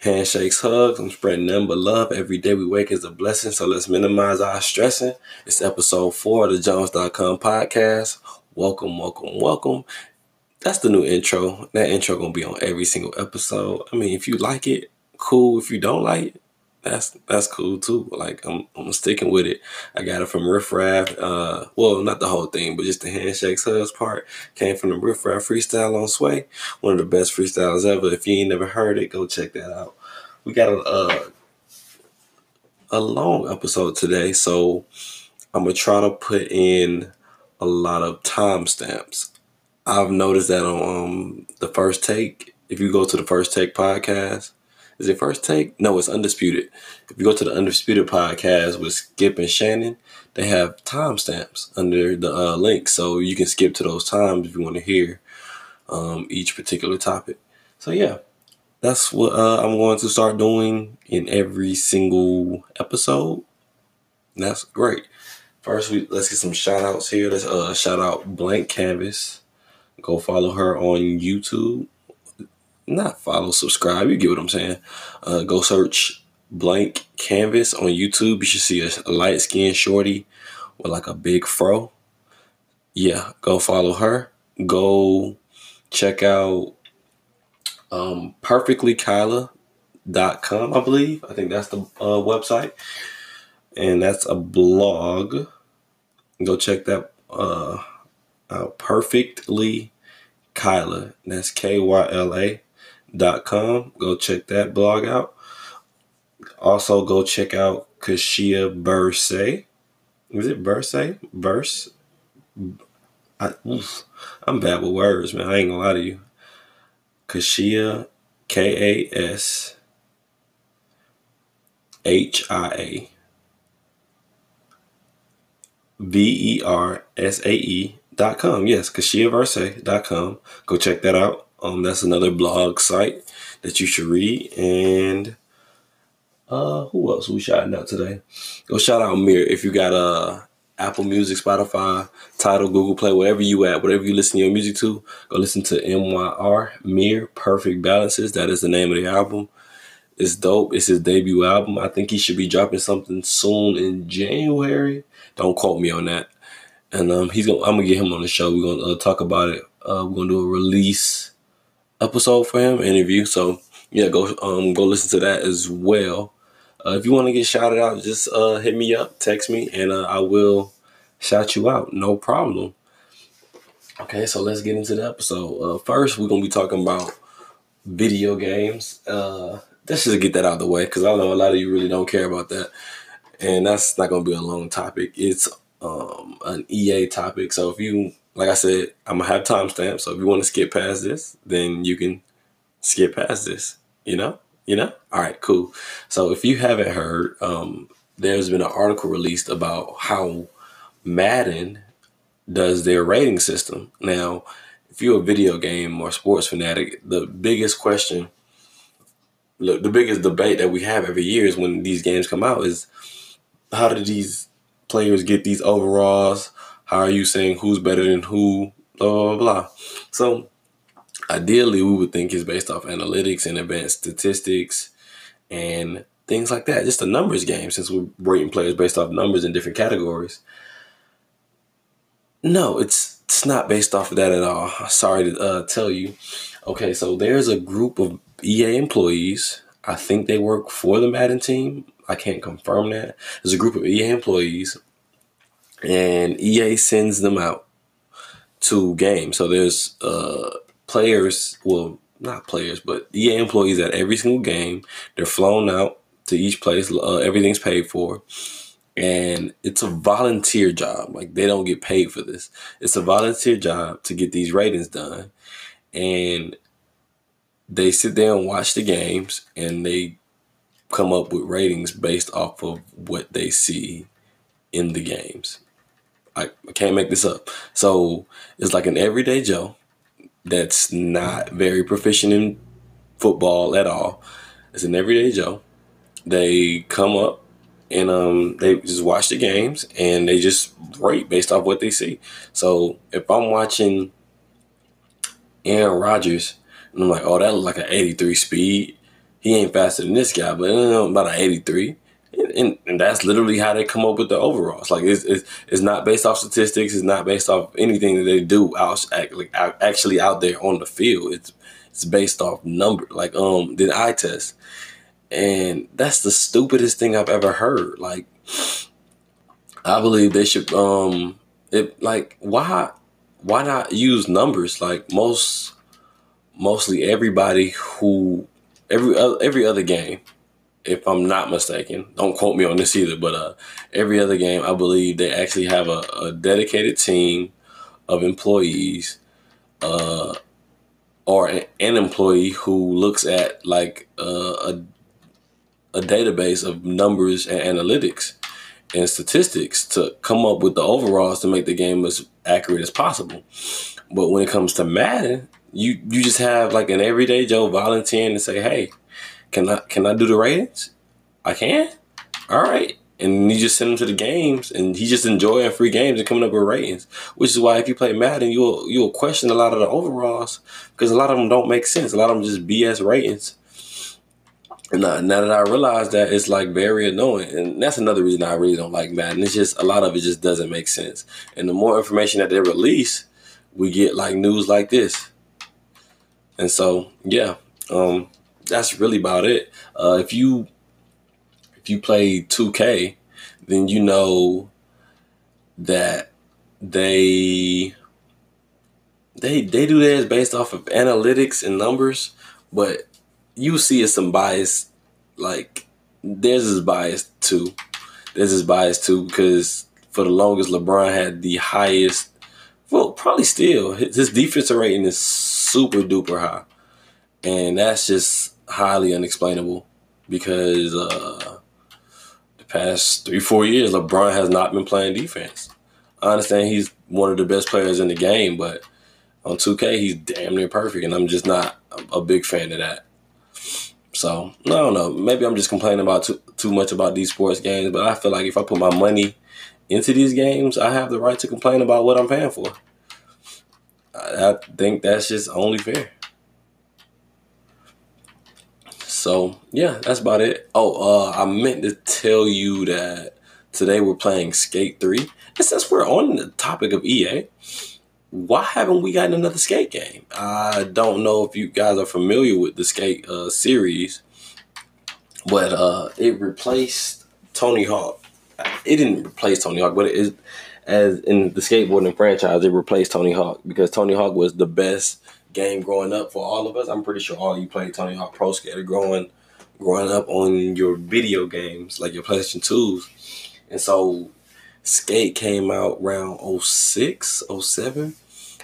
Handshakes, hugs. I'm spreading nothing but love. Every day we wake is a blessing, so let's minimize our stressing. It's episode four of the Jones.com podcast. Welcome, welcome, welcome. That's the new intro. That intro gonna be on every single episode. I mean, if you like it, cool. If you don't like it, that's that's cool too. Like I'm I'm sticking with it. I got it from Riff Raff. Uh, well, not the whole thing, but just the handshakes hugs part came from the Riff Raff freestyle on Sway. One of the best freestyles ever. If you ain't never heard it, go check that out. We got a uh, a long episode today, so I'm gonna try to put in a lot of timestamps. I've noticed that on um, the first take. If you go to the first take podcast is it first take? No, it's undisputed. If you go to the undisputed podcast with Skip and Shannon, they have timestamps under the uh, link, so you can skip to those times if you want to hear um, each particular topic. So yeah, that's what uh, I'm going to start doing in every single episode. That's great. First, we let's get some shout outs here. Let's uh, shout out Blank Canvas. Go follow her on YouTube not follow, subscribe. You get what I'm saying. Uh, go search Blank Canvas on YouTube. You should see a, light skinned shorty with like a big fro. Yeah, go follow her. Go check out um, perfectlykyla.com, I believe. I think that's the uh, website. And that's a blog. Go check that uh, out. Perfectly Kyla. That's K Y L A com. Go check that blog out. Also, go check out Kashia Burse. Is it Burse? Burse? I, am bad with words, man. I ain't gonna lie to you. Kashia, K A S H I A V E R S A E dot com. Yes, Kashiaverse dot com. Go check that out. Um, that's another blog site that you should read. And uh, who else we shouting out today? Go shout out Mir if you got uh Apple Music, Spotify, Tidal, Google Play, wherever you at, whatever you listen to your music to, go listen to MYR Mir Perfect Balances. That is the name of the album. It's dope. It's his debut album. I think he should be dropping something soon in January. Don't quote me on that. And um, he's gonna. I'm gonna get him on the show. We're gonna uh, talk about it. Uh, we're gonna do a release episode for him, interview. So yeah, go um go listen to that as well. Uh, if you want to get shouted out, just uh, hit me up, text me, and uh, I will shout you out. No problem. Okay, so let's get into the episode. Uh, first, we're gonna be talking about video games. Uh, let's just get that out of the way because I know a lot of you really don't care about that, and that's not gonna be a long topic. It's um, an EA topic. So if you like I said, I'm gonna have timestamps. So if you want to skip past this, then you can skip past this. You know, you know. All right, cool. So if you haven't heard, um, there's been an article released about how Madden does their rating system. Now, if you're a video game or sports fanatic, the biggest question, look, the biggest debate that we have every year is when these games come out is how do these players get these overalls? How are you saying who's better than who? Blah, blah, blah. So ideally, we would think it's based off analytics and advanced statistics and things like that. Just a numbers game since we're rating players based off numbers in different categories. No, it's it's not based off of that at all. Sorry to uh, tell you. Okay, so there's a group of EA employees. I think they work for the Madden team. I can't confirm that. There's a group of EA employees and EA sends them out to games. So there's uh, players, well, not players, but EA employees at every single game. They're flown out to each place. Uh, everything's paid for. And it's a volunteer job. Like they don't get paid for this. It's a volunteer job to get these ratings done. And they sit there and watch the games and they come up with ratings based off of what they see in the games. I, I can't make this up. So it's like an everyday Joe that's not very proficient in football at all. It's an everyday Joe. They come up and um, they just watch the games and they just rate based off what they see. So if I'm watching Aaron Rodgers and I'm like, oh, that looks like an 83 speed, he ain't faster than this guy, but uh, about an 83. And, and, that's literally how they come up with the overalls. Like it's, it's, it's not based off statistics. It's not based off anything that they do out like actually out there on the field. It's it's based off number like um the eye test, and that's the stupidest thing I've ever heard. Like I believe they should um it like why why not use numbers like most mostly everybody who every every other game if I'm not mistaken. Don't quote me on this either, but uh, every other game, I believe they actually have a, a dedicated team of employees uh, or an, employee who looks at like uh, a, a database of numbers and analytics and statistics to come up with the overalls to make the game as accurate as possible. But when it comes to Madden, you you just have like an everyday Joe volunteering to say, "Hey, can I can I do the ratings? I can. All right." And you just send him to the games, and he's just enjoying free games and coming up with ratings. Which is why if you play Madden, you'll you'll question a lot of the overalls because a lot of them don't make sense. A lot of them just BS ratings. And now, now that I realize that, it's like very annoying, and that's another reason I really don't like Madden. It's just a lot of it just doesn't make sense. And the more information that they release, we get like news like this. And so, yeah, um, that's really about it. Uh, if you if you play 2K, then you know that they they they do theirs based off of analytics and numbers, but you see it's some bias. Like theirs is biased too. Theirs is biased too because for the longest, LeBron had the highest. Well, probably still his defensive rating is super duper high, and that's just highly unexplainable because uh, the past three four years, LeBron has not been playing defense. I understand he's one of the best players in the game, but on 2K he's damn near perfect, and I'm just not a big fan of that. So I don't know. Maybe I'm just complaining about too, too much about these sports games, but I feel like if I put my money into these games, I have the right to complain about what I'm paying for. I, I think that's just only fair. So yeah, that's about it. Oh, uh, I meant to tell you that today we're playing Skate Three, and since we're on the topic of EA, why haven't we gotten another skate game? I don't know if you guys are familiar with the skate uh, series, but uh, it replaced Tony Hawk. It didn't replace Tony Hawk, but it is as in the skateboarding franchise, it replaced Tony Hawk because Tony Hawk was the best game growing up for all of us. I'm pretty sure all you played Tony Hawk Pro Skater growing growing up on your video games, like your PlayStation 2s. And so Skate came out around 06, 07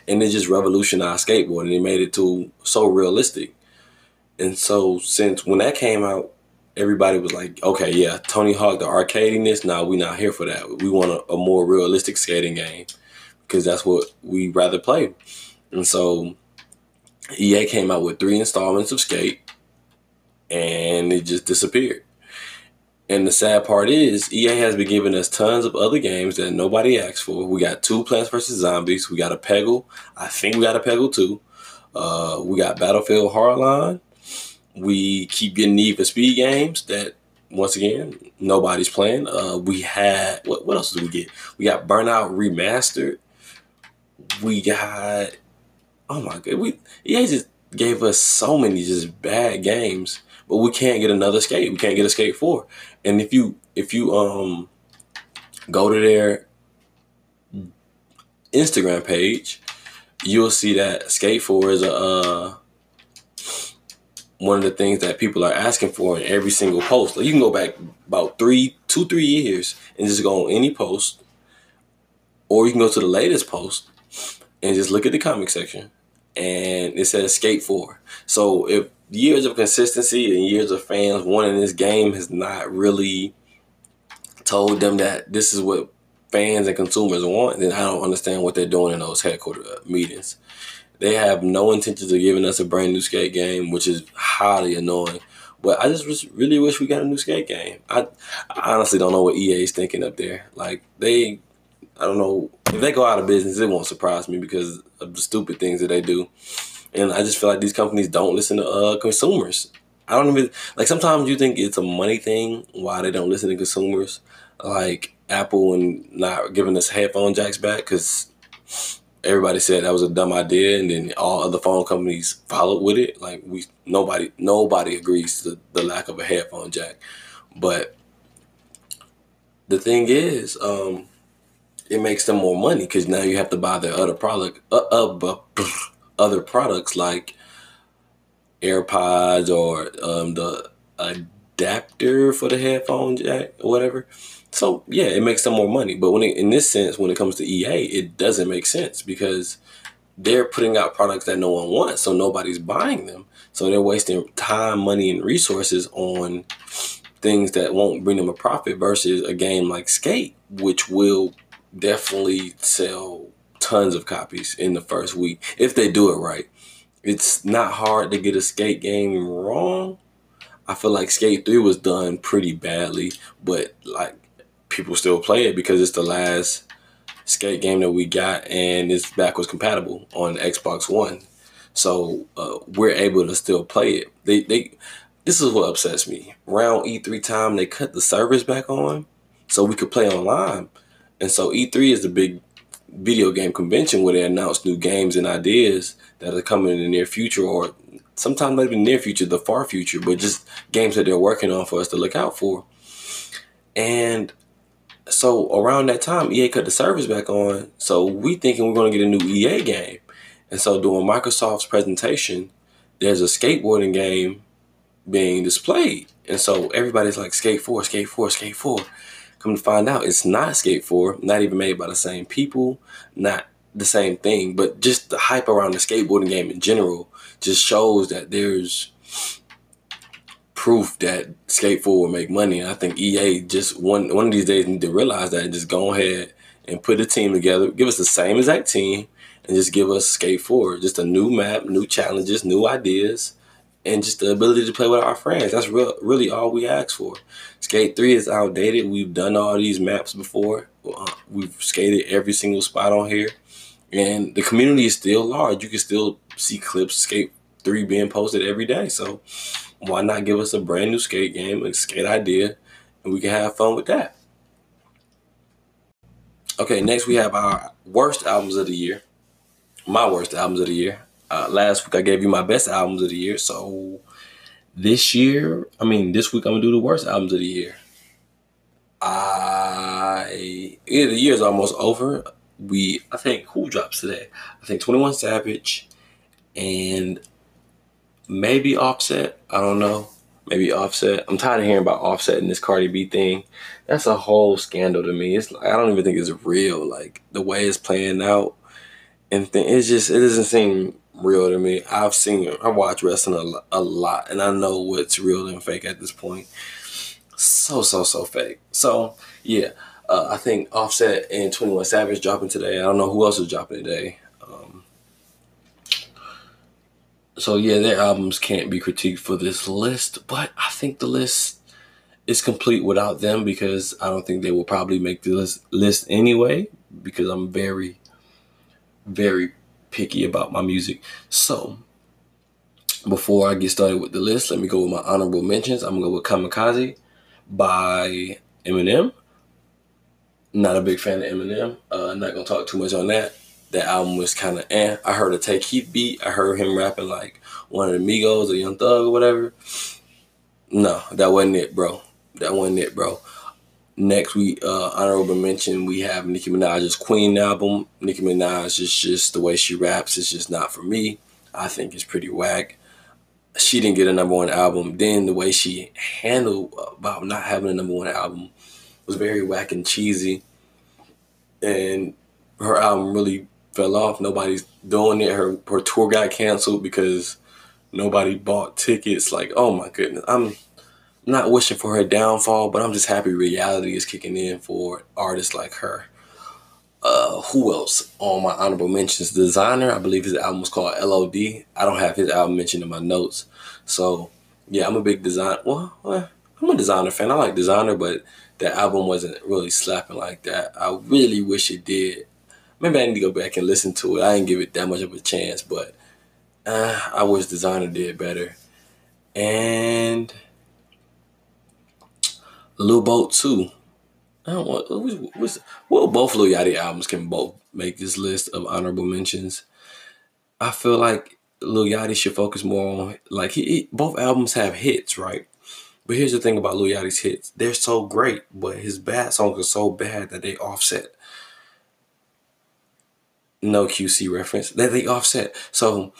and it just revolutionized skateboarding. It made it to so realistic. And so since when that came out, everybody was like, okay, yeah, Tony Hawk, the arcadiness, now we not here for that. We want a, a more realistic skating game because that's what we rather play. And so EA came out with three installments of Skate and it just disappeared. And the sad part is, EA has been giving us tons of other games that nobody asked for. We got two Plants vs. Zombies. We got a Peggle. I think we got a Peggle too. Uh, we got Battlefield Hardline. We keep getting Need for Speed games that, once again, nobody's playing. Uh, we had, what, what else did we get? We got Burnout Remastered. We got, oh my god, we EA just gave us so many just bad games but we can't get another skate. We can't get a skate four. And if you if you um go to their Instagram page, you'll see that skate four is a uh, one of the things that people are asking for in every single post. Like you can go back about three, two, three years and just go on any post, or you can go to the latest post and just look at the comment section, and it says skate four. So if years of consistency and years of fans wanting this game has not really told them that this is what fans and consumers want, then I don't understand what they're doing in those headquarter uh, meetings. They have no intentions of giving us a brand new skate game, which is highly annoying. But I just really wish we got a new skate game. I, I honestly don't know what EA is thinking up there. Like they, I don't know if they go out of business, it won't surprise me because of the stupid things that they do. And I just feel like these companies don't listen to uh, consumers. I don't even like. Sometimes you think it's a money thing why they don't listen to consumers, like Apple and not giving us headphone jacks back because everybody said that was a dumb idea, and then all other phone companies followed with it. Like we, nobody, nobody agrees to the lack of a headphone jack. But the thing is, um, it makes them more money because now you have to buy their other product, uh, uh, other products like AirPods or um, the adapter for the headphone jack or whatever. So yeah, it makes them more money. But when it, in this sense, when it comes to EA, it doesn't make sense because they're putting out products that no one wants, so nobody's buying them. So they're wasting time, money, and resources on things that won't bring them a profit versus a game like Skate, which will definitely sell tons of copies in the first week if they do it right. It's not hard to get a skate game wrong. I feel like Skate 3 was done pretty badly, but like people still play it because it's the last skate game that we got and it's backwards compatible on Xbox One. So uh, we're able to still play it. They they this is what upsets me. Round E3 time, they cut the servers back on so we could play online. And so E3 is the big video game convention where they announce new games and ideas that are coming in the near future or sometimes not even near future, the far future, but just games that they're working on for us to look out for. And so around that time, EA cut the service back on. So we thinking we're going to get a new EA game. And so during Microsoft's presentation, there's a skateboarding game being displayed. And so everybody's like, Skate 4, Skate 4, Skate 4. Come to find out, it's not Skate 4, not even made by the same people, not the same thing, but just the hype around the skateboarding game in general just shows that there's proof that Skate 4 will make money. And I think EA just one one of these days need to realize that and just go ahead and put a team together, give us the same exact team, and just give us Skate 4. Just a new map, new challenges, new ideas, and just the ability to play with our friends. That's real, really all we ask for. Skate 3 is outdated. We've done all these maps before. Uh, we've skated every single spot on here. And the community is still large. You can still see clips of Skate 3 being posted every day. So why not give us a brand new skate game, a skate idea, and we can have fun with that. Okay, next we have our worst albums of the year. My worst albums of the year. Uh, last week I gave you my best albums of the year, so this year, I mean, this week I'm gonna do the worst albums of the year. I yeah, the year's almost over. We I think who drops today? I think Twenty One Savage and maybe Offset. I don't know. Maybe Offset. I'm tired of hearing about Offset and this Cardi B thing. That's a whole scandal to me. It's I don't even think it's real. Like the way it's playing out, and th- it's just it doesn't seem real to me. I've seen I watch wrestling a, a lot, and I know what's real and fake at this point. So so so fake. So yeah, uh, I think Offset and Twenty One Savage dropping today. I don't know who else is dropping today. so yeah, their albums can't be critiqued for this list, but I think the list is complete without them because I don't think they will probably make the list, list anyway because I'm very, very picky about my music. So before I get started with the list, let me go with my honorable mentions. I'm gonna go with Kamikaze by Eminem. Not a big fan of Eminem. Uh, I'm not gonna talk too much on that that album was kind of eh. I heard a Take Heat beat. I heard him rapping like one of the Migos or Young Thug or whatever. No, that wasn't it, bro. That wasn't it, bro. Next, we uh, honorable mention we have Nicki Minaj's Queen album. Nicki Minaj is just the way she raps. It's just not for me. I think it's pretty whack. She didn't get a number one album. Then the way she handled about not having a number one album was very whack and cheesy. And her album really fell off. Nobody's doing it. Her her tour got canceled because nobody bought tickets. Like, oh my goodness, I'm not wishing for her downfall, but I'm just happy reality is kicking in for artists like her. Uh, who else on my honorable mentions? Desiigner, I believe his album was called LOD. I don't have his album mentioned in my notes. So, yeah, I'm a big design. Well, well, I'm a Desiigner fan. I like Desiigner, but the album wasn't really slapping like that. I really wish it did maybe I need to go back and listen to it. I didn't give it that much of a chance, but uh, I wish Desiigner did better. And Lil Boat 2. I don't want. What's, well, both Lil Yachty albums can both make this list of honorable mentions. I feel like Lil Yachty should focus more on like he, he both albums have hits, right? But here's the thing about Lil Yachty's hits: they're so great, but his bad songs are so bad that they offset. No QC reference that they offset. So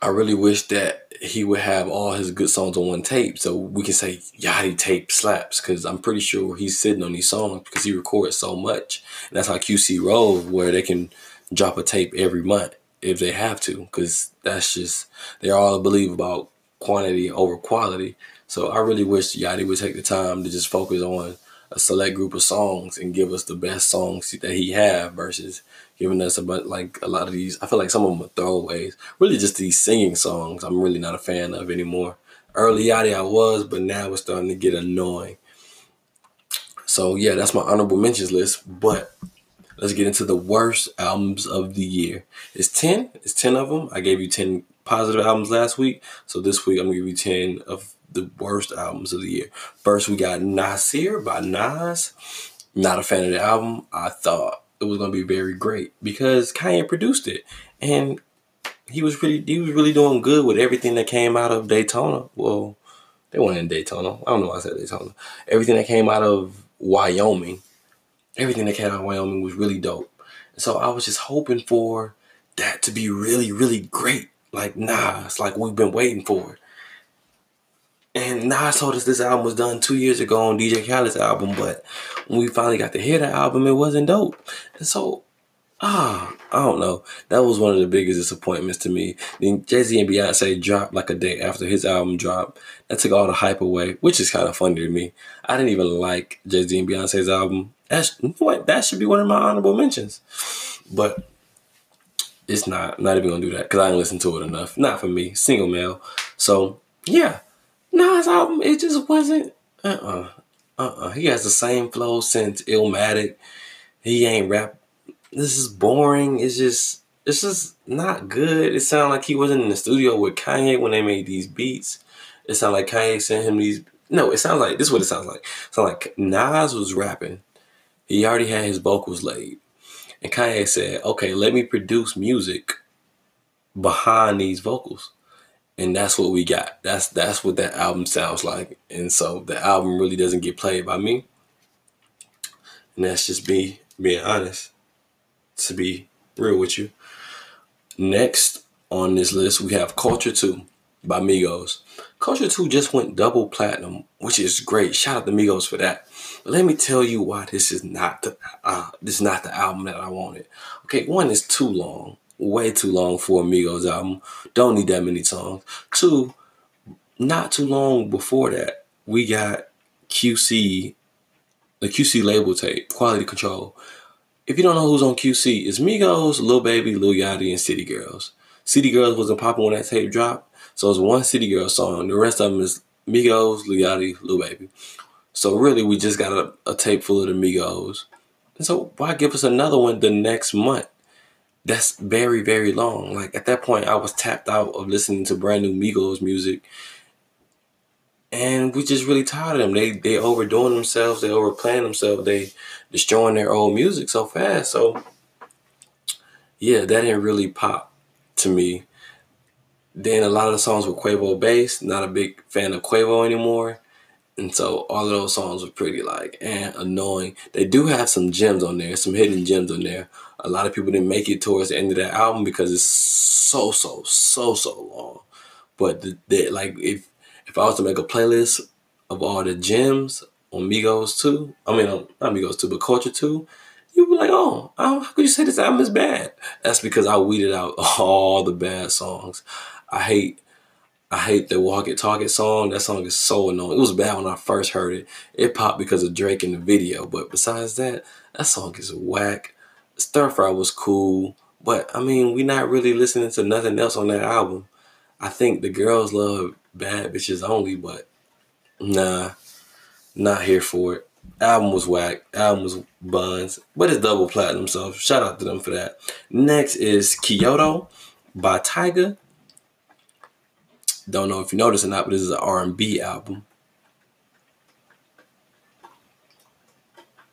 I really wish that he would have all his good songs on one tape so we can say Yachty tape slaps because I'm pretty sure he's sitting on these songs because he records so much. And that's how QC rolls where they can drop a tape every month if they have to because that's just they're all believe about quantity over quality. So I really wish Yachty would take the time to just focus on a select group of songs and give us the best songs that he have versus giving us about like a lot of these. I feel like some of them are throwaways. Really, just these singing songs. I'm really not a fan of anymore. Early Yachty I was, but now it's starting to get annoying. So yeah, that's my honorable mentions list. But let's get into the worst albums of the year. It's ten. It's ten of them. I gave you ten positive albums last week, so this week I'm gonna give you ten of the worst albums of the year. First, we got Nasir by Nas. Not a fan of the album. I thought it was going to be very great because Kanye produced it, and he was really he was really doing good with everything that came out of Daytona. Well, they weren't in Daytona. I don't know why I said Daytona. Everything that came out of Wyoming, everything that came out of Wyoming was really dope. So I was just hoping for that to be really, really great. Like, nah, it's like we've been waiting for it. And Nas told us this album was done two years ago on DJ Khaled's album, but when we finally got to hear the album, it wasn't dope. And so, ah, I don't know. That was one of the biggest disappointments to me. Then Jay Z and Beyonce dropped like a day after his album dropped. That took all the hype away, which is kind of funny to me. I didn't even like Jay Z and Beyonce's album. That's what that should be one of my honorable mentions, but it's not. Not even gonna do that because I didn't listen to it enough. Not for me. Single male. So yeah, Nas album, it just wasn't. Uh uh-uh, uh. Uh-uh. He has the same flow since Illmatic. He ain't rap. This is boring. It's just. It's just not good. It sounded like he wasn't in the studio with Kanye when they made these beats. It sounded like Kanye sent him these. No, it sounds like this is what it sounds like. It sounds like Nas was rapping. He already had his vocals laid. And Kanye said, okay, let me produce music behind these vocals and that's what we got. That's that's what that album sounds like. And so the album really doesn't get played by me. And that's just me being honest. To be real with you. Next on this list we have Culture 2 by Migos. Culture 2 just went double platinum, which is great. Shout out to Migos for that. But let me tell you why this is not the uh, this is not the album that I wanted. Okay, one is too long way too long for Amigos album. Don't need that many songs. Two, not too long before that, we got QC, the QC label tape, Quality Control. If you don't know who's on QC, it's Migos, Lil Baby, Lil Yachty, and City Girls. City Girls wasn't popping when that tape dropped, so it's one City Girl song. The rest of them is Migos, Lil Yachty, Lil Baby. So really, we just got a, a tape full of the Migos. And so why give us another one the next month? That's very very long. Like at that point i was tapped out of listening to brand new migos music. And we just really tired of them. They they overdoing themselves. They overplaying themselves. They destroying their old music so fast. So yeah that didn't really pop to me. Then a lot of the songs were quavo based not a big fan of quavo anymore and so all of those songs were pretty like and annoying. They do have some gems on there, some hidden gems on there. A lot of people didn't make it towards the end of that album because it's so so so so long. But the, the like if if I was to make a playlist of all the gems on Migos 2, I mean um, not Migos 2, but Culture 2, you'd be like, oh, how could you say this album is bad? That's because I weeded out all the bad songs. I hate I hate the Walk It Talk It song. That song is so annoying. It was bad when I first heard it. It popped because of Drake in the video. But besides that, that song is whack. Stir Fry was cool. But I mean, we not really listening to nothing else on that album. I think the girls love bad bitches only, but nah, not here for it. Album was whack. Album was buns, but it's double platinum, so shout out to them for that. Next is Kyoto by Tyga don't know if you noticed or not, but this is an R&B album.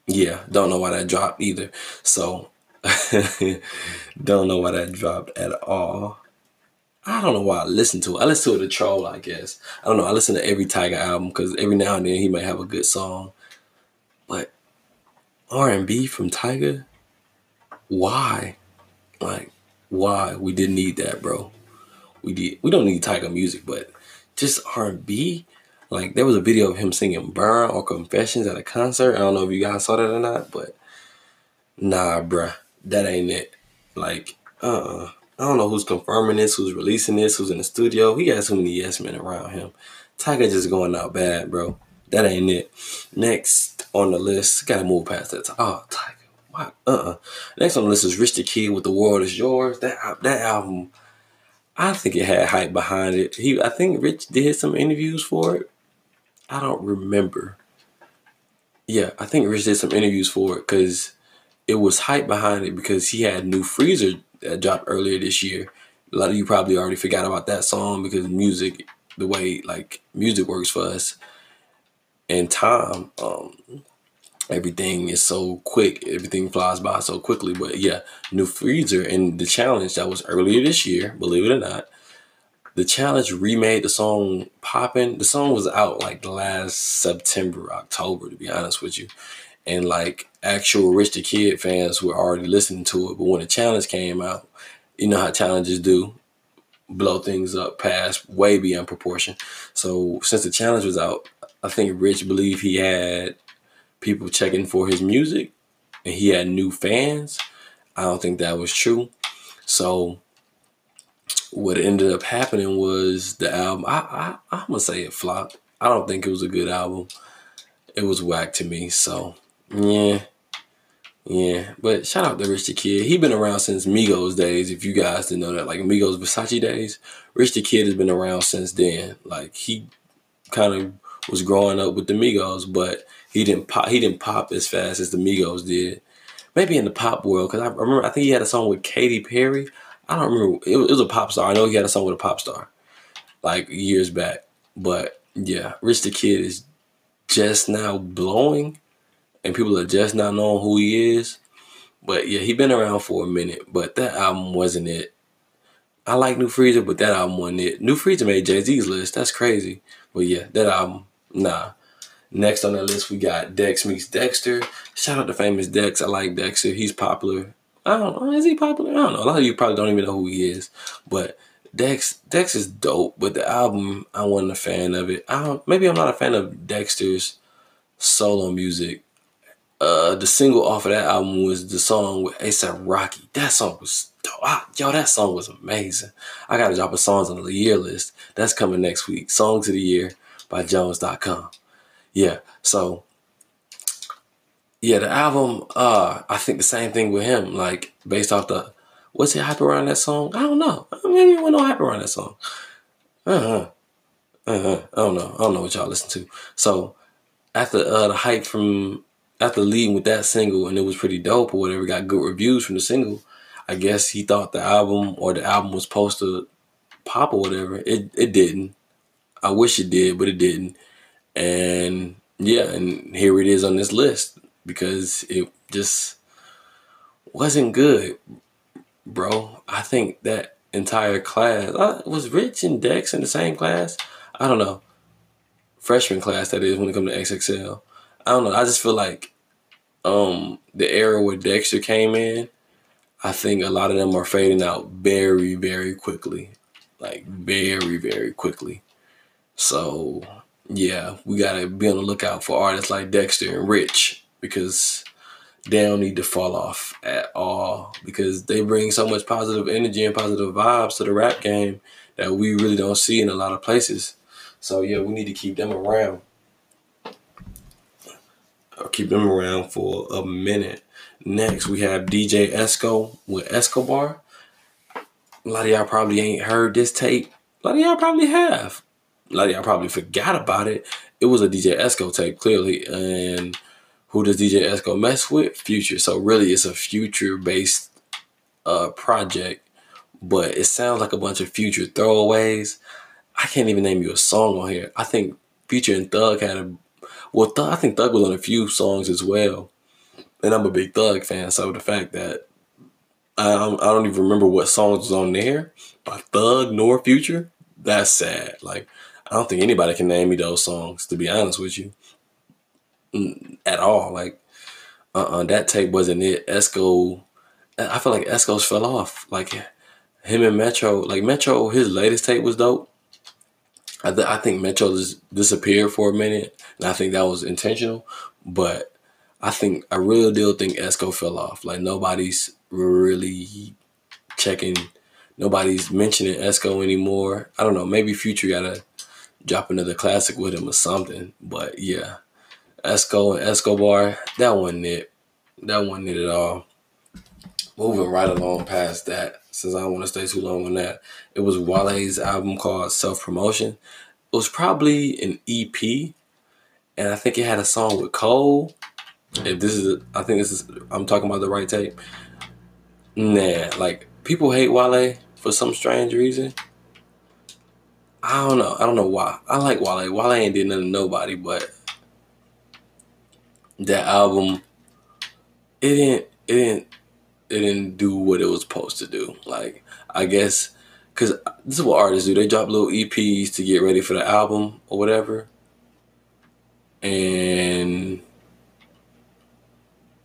yeah, don't know why that dropped either. So don't know why that dropped at all. I don't know why I listen to it. I listen to it troll, I guess. I don't know. I listen to every Tyga album because every now and then he might have a good song. But R and B from Tyga? why? Like, why? We didn't need that, bro. We did. We don't need Tyga music, but just R and B. Like there was a video of him singing "Burn" or "Confessions" at a concert. I don't know if you guys saw that or not, but nah, bruh, that ain't it. Like, uh, I don't know who's confirming this, who's releasing this, who's in the studio. He got so many yes men around him. Tyga just going out bad, bro. That ain't it. Next on the list, gotta move past that. Oh, Tyga. Why? Uh-uh. Next on the list is Rich the Kid with "The World Is Yours." That that album, I think it had hype behind it. He, I think Rich did some interviews for it. I don't remember. Yeah, I think Rich did some interviews for it because it was hype behind it because he had new freezer that dropped earlier this year. A lot of you probably already forgot about that song because music, the way like music works for us, and time, um, everything is so quick. Everything flies by so quickly. But yeah, new freezer and the challenge that was earlier this year, believe it or not. The challenge remade the song popping. The song was out like the last September, October, to be honest with you and like actual Rich the Kid fans were already listening to it. But when the challenge came out, you know how challenges do blow things up past way beyond proportion. So since the challenge was out, I think Rich believed he had people checking for his music and he had new fans. I don't think that was true. So what ended up happening was the album. I, I I'm gonna say it flopped. I don't think it was a good album. It was whack to me. So yeah. Yeah, but shout out to Rich the Kid. He been around since Migos days. If you guys didn't know that, like Migos Versace days, Rich the Kid has been around since then. Like he kind of was growing up with the Migos, but he didn't pop. He didn't pop as fast as the Migos did. Maybe in the pop world, because I remember I think he had a song with Katy Perry. I don't remember. It was, it was a pop star. I know he had a song with a pop star, like years back. But yeah, Rich the Kid is just now blowing and people are just now knowing who he is. But yeah, he been around for a minute, but that album wasn't it. I like New Freezer, but that album wasn't it. New Freezer made Jay Z's list. That's crazy. But yeah, that album, nah. Next on that list, we got Dex meets Dexter. Shout out to famous Dex. I like Dexter. He's popular. I don't know. Is he popular? I don't know. A lot of you probably don't even know who he is. But Dex, Dex is dope. But the album, I wasn't a fan of it. I don't, maybe I'm not a fan of Dexter's solo music uh, the single off of that album was the song with ASAP Rocky. That song was dope. Ah, yo, that song was amazing. I got to drop a songs on the year list. That's coming next week. Songs of the Year by Jones.com. Yeah, so yeah, the album, uh, I think the same thing with him, like based off the what's it hype around that song? I don't know. Maybe you want no hype around that song. Uh-huh. Uh-huh. I don't know. I don't know what y'all listen to. So after uh, the hype from after leading with that single and it was pretty dope or whatever, got good reviews from the single, I guess he thought the album or the album was supposed to pop or whatever. It it didn't. I wish it did, but it didn't. And yeah, and here it is on this list because it just wasn't good, bro. I think that entire class uh, was Rich and Dex in the same class. I don't know, freshman class that is when it comes to XXL. I don't know. I just feel like um, the era where Dexter came in, I think a lot of them are fading out very, very quickly. Like very, very quickly. So yeah, we gotta be on the lookout for artists like Dexter and Rich because they don't need to fall off at all because they bring so much positive energy and positive vibes to the rap game that we really don't see in a lot of places. So yeah, we need to keep them around. I'll keep them around for a minute. Next, we have DJ Esco with Escobar. A lot of y'all probably ain't heard this tape. A lot of y'all probably have. A lot of y'all probably forgot about it. It was a DJ Esco tape, clearly. And who does DJ Esco mess with? Future. So really, it's a future-based uh, project, but it sounds like a bunch of future throwaways. I can't even name you a song on here. I think Future and Thug had a well, Th- I think Thug was on a few songs as well. and I'm a big Thug fan, so the fact that I I don't even remember what songs was on there by Thug nor Future, that's sad. Like I don't think anybody can name me those songs to be honest with you, mm, at all. Like uh uh that tape wasn't it. Esco, I feel like Esco's fell off. Like him and Metro, like Metro, his latest tape was dope. I, th- I think Metro just disappeared for a minute, and I think that was intentional. But I think I really do think Esco fell off. Like nobody's really checking, nobody's mentioning Esco anymore. I don't know. Maybe Future gotta drop another classic with him or something. But yeah, Esco and Escobar, that wasn't it. That wasn't it at all. Moving right along past that, since I don't want to stay too long on that, it was Wale's album called Self Promotion. It was probably an EP, and I think it had a song with Cole. If this is, I think this is, I'm talking about the right tape. Nah, like people hate Wale for some strange reason. I don't know. I don't know why. I like Wale. Wale ain't did nothing to nobody, but that album, it didn't, it didn't, it didn't do what it was supposed to do. Like I guess, cause this is what artists do. They drop little EPs to get ready for the album or whatever, and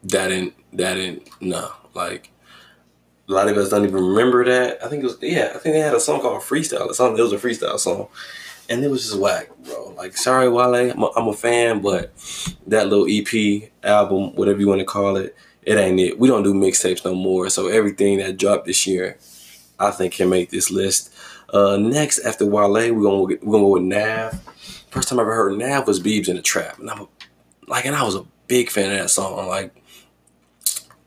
that didn't, that didn't, no, like a lot of us don't even remember that. I think it was yeah. I think they had a song called Freestyle or something. It was a freestyle song, and it was just whack, bro. Like sorry, Wale, I'm a, I'm a fan, but that little EP album, whatever you want to call it, it ain't it. We don't do mixtapes no more. So everything that dropped this year, I think can make this list. Uh, next after Wale, we're gonna we're gonna go with Nav. First time I ever heard Nav was Beibs in the Trap, and I'm a, like, and I was a big fan of that song. Like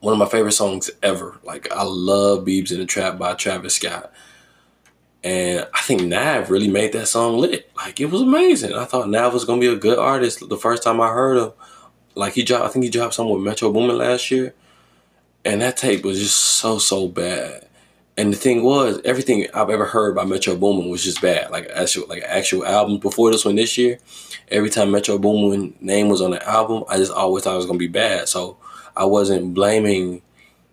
one of my favorite songs ever. Like I love Beibs in the Trap by Travis Scott. And I think Nav really made that song lit. Like it was amazing. I thought Nav was gonna be a good artist the first time I heard him. Like he dropped I think he dropped something with Metro Boomin last year. And that tape was just so so bad. And the thing was, everything I've ever heard by Metro Boomin was just bad. Like actual like actual albums before this one this year. Every time Metro Boomin name was on the album, I just always thought it was gonna be bad. So I wasn't blaming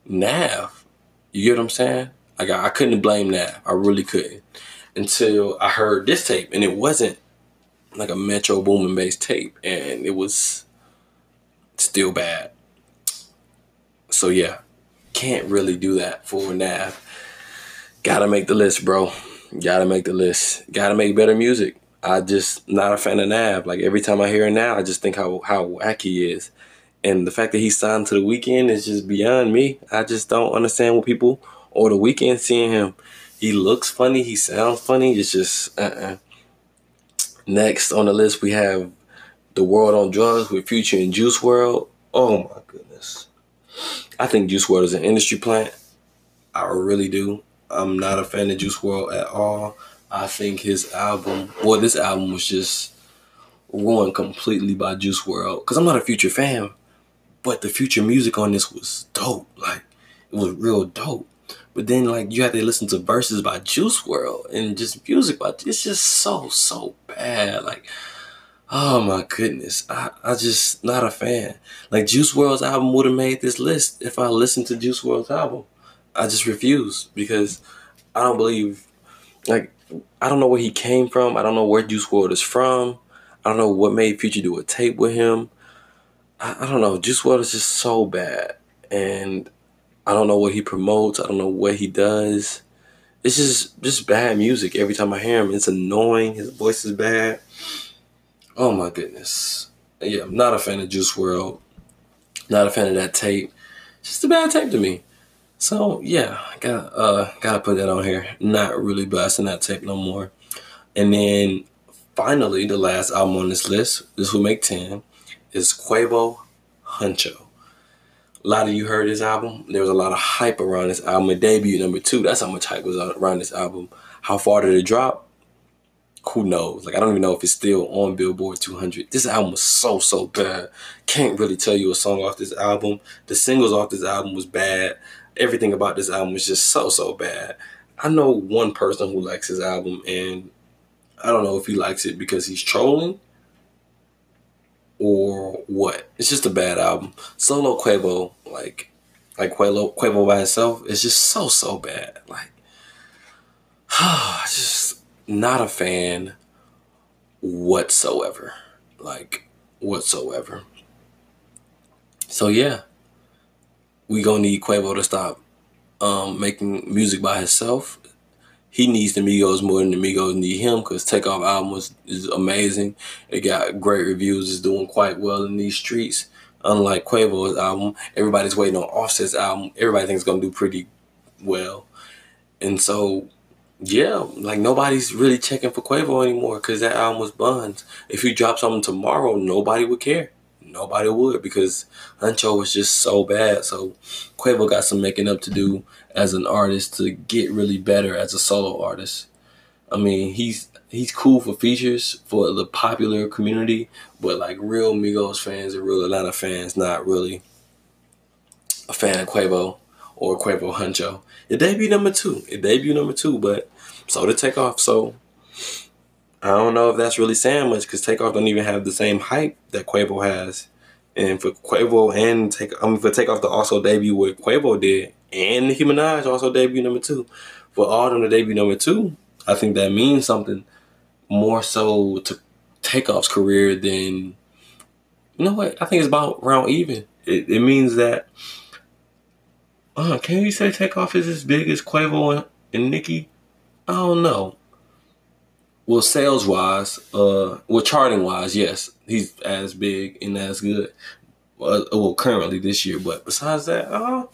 Nav. You get what I'm saying? Like I, couldn't blame Nav. I really couldn't until I heard this tape, and it wasn't like a Metro Boomin based tape, and it was still bad. So yeah, can't really do that for Nav. Gotta make the list, bro. Gotta make the list. Gotta make better music. I just not a fan of Nav. Like every time I hear Nav, I just think how how wacky he is. And the fact that he signed to the Weeknd is just beyond me. I just don't understand what people or the Weeknd seeing him. He looks funny. He sounds funny. It's just uh-uh. Next on the list we have the WRLD on Drugs with Future and Juice WRLD. Oh my goodness. I think Juice WRLD is an industry plant. I really do. I'm not a fan of Juice WRLD at all. I think his album, well, this album was just ruined completely by Juice WRLD. Because I'm not a Future fan, but the future music on this was dope. Like it was real dope. But then like you have to listen to verses by Juice WRLD and just music by it's just so so bad. Like oh my goodness. I, I just not a fan. Like Juice WRLD's album would have made this list if I listened to Juice WRLD's album. I just refuse because I don't believe like I don't know where he came from. I don't know where Juice WRLD is from. I don't know what made Future do a tape with him. I, I don't know. Juice WRLD is just so bad, and I don't know what he promotes. I don't know what he does. It's just just bad music. Every time I hear him, it's annoying. His voice is bad. Oh my goodness. Yeah, I'm not a fan of Juice WRLD. Not a fan of that tape. Just a bad tape to me. So yeah, I got uh gotta put that on here. Not really blasting that tape no more. And then finally, the last album on this list, this will make ten, is Quavo Huncho. A lot of you heard this album. There was a lot of hype around this album. It debuted number two. That's how much hype was around this album. How far did it drop? Who knows? Like I don't even know if it's still on Billboard 200. This album was so so bad. Can't really tell you a song off this album. The singles off this album was bad. Everything about this album was just so so bad. I know one person who likes his album, and I don't know if he likes it because he's trolling or what. It's just a bad album. Solo Quavo, like like Quavo, Quavo by himself, is just so so bad. Like, just not a fan whatsoever. Like whatsoever. So yeah, we gonna need Quavo to stop um, making music by himself he needs the Migos more than the Migos need him because Takeoff album was is amazing. It got great reviews. It's doing quite well in these streets. Unlike Quavo's album, everybody's waiting on Offset's album. Everybody thinks it's gonna do pretty well, and so yeah, like nobody's really checking for Quavo anymore because that album was buns. If he dropped something tomorrow, nobody would care. Nobody would because Huncho was just so bad. So Quavo got some making up to do as an artist to get really better as a solo artist. I mean, he's he's cool for features for the popular community, but like real Migos fans and real Atlanta fans, not really a fan of Quavo or Quavo Huncho. It debut number two. It debut number two, but so did Takeoff. So I don't know if that's really saying much because Takeoff don't even have the same hype that Quavo has. And for Quavo and take I mean for Takeoff to also debut what Quavo did, and Nicki Minaj also debut number two. For all of them to debut number two, I think that means something more so to Takeoff's career than you know what? I think it's about round even. It, it means that uh, can you say Takeoff is as big as Quavo and, and Nicki? I don't know. Well, sales wise, uh, well, charting wise, yes, he's as big and as good. Uh, well, currently this year, but besides that, uh,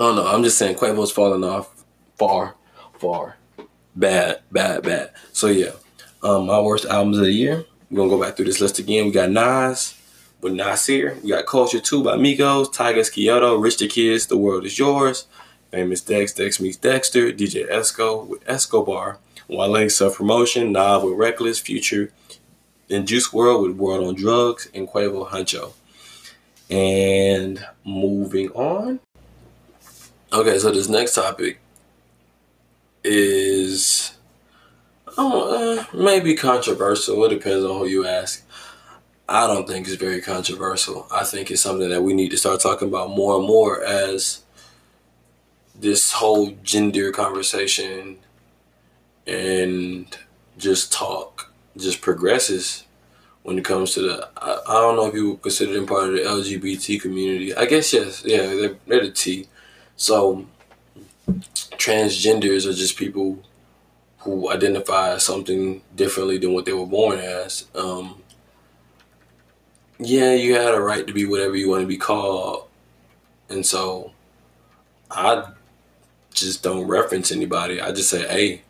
Don't know. I'm just saying Quavo's falling off far, far. Bad, bad, bad. So yeah, um, my worst albums of the year. We're gonna go back through this list again. We got Nas with Nasir. We got Culture 2 by Migos, Tyga's Kyoto, Rich the Kids, The World Is Yours, Famous Dex, Dex Meets Dexter, DJ Esco with Escobar, Wale Self Promotion, Nav with Reckless, Future, and Juice WRLD with WRLD on Drugs, and Quavo Huncho. And moving on. Okay, so this next topic is uh, maybe controversial. It depends on who you ask. I don't think it's very controversial. I think it's something that we need to start talking about more and more as this whole gender conversation and just talk just progresses when it comes to the I, I don't know if you would consider them part of the LGBT community. I guess yes, yeah, they're, they're the T. So transgenders are just people who identify something differently than what they were born as. Um, yeah, you had a right to be whatever you want to be called, and so I just don't reference anybody. I just say, hey,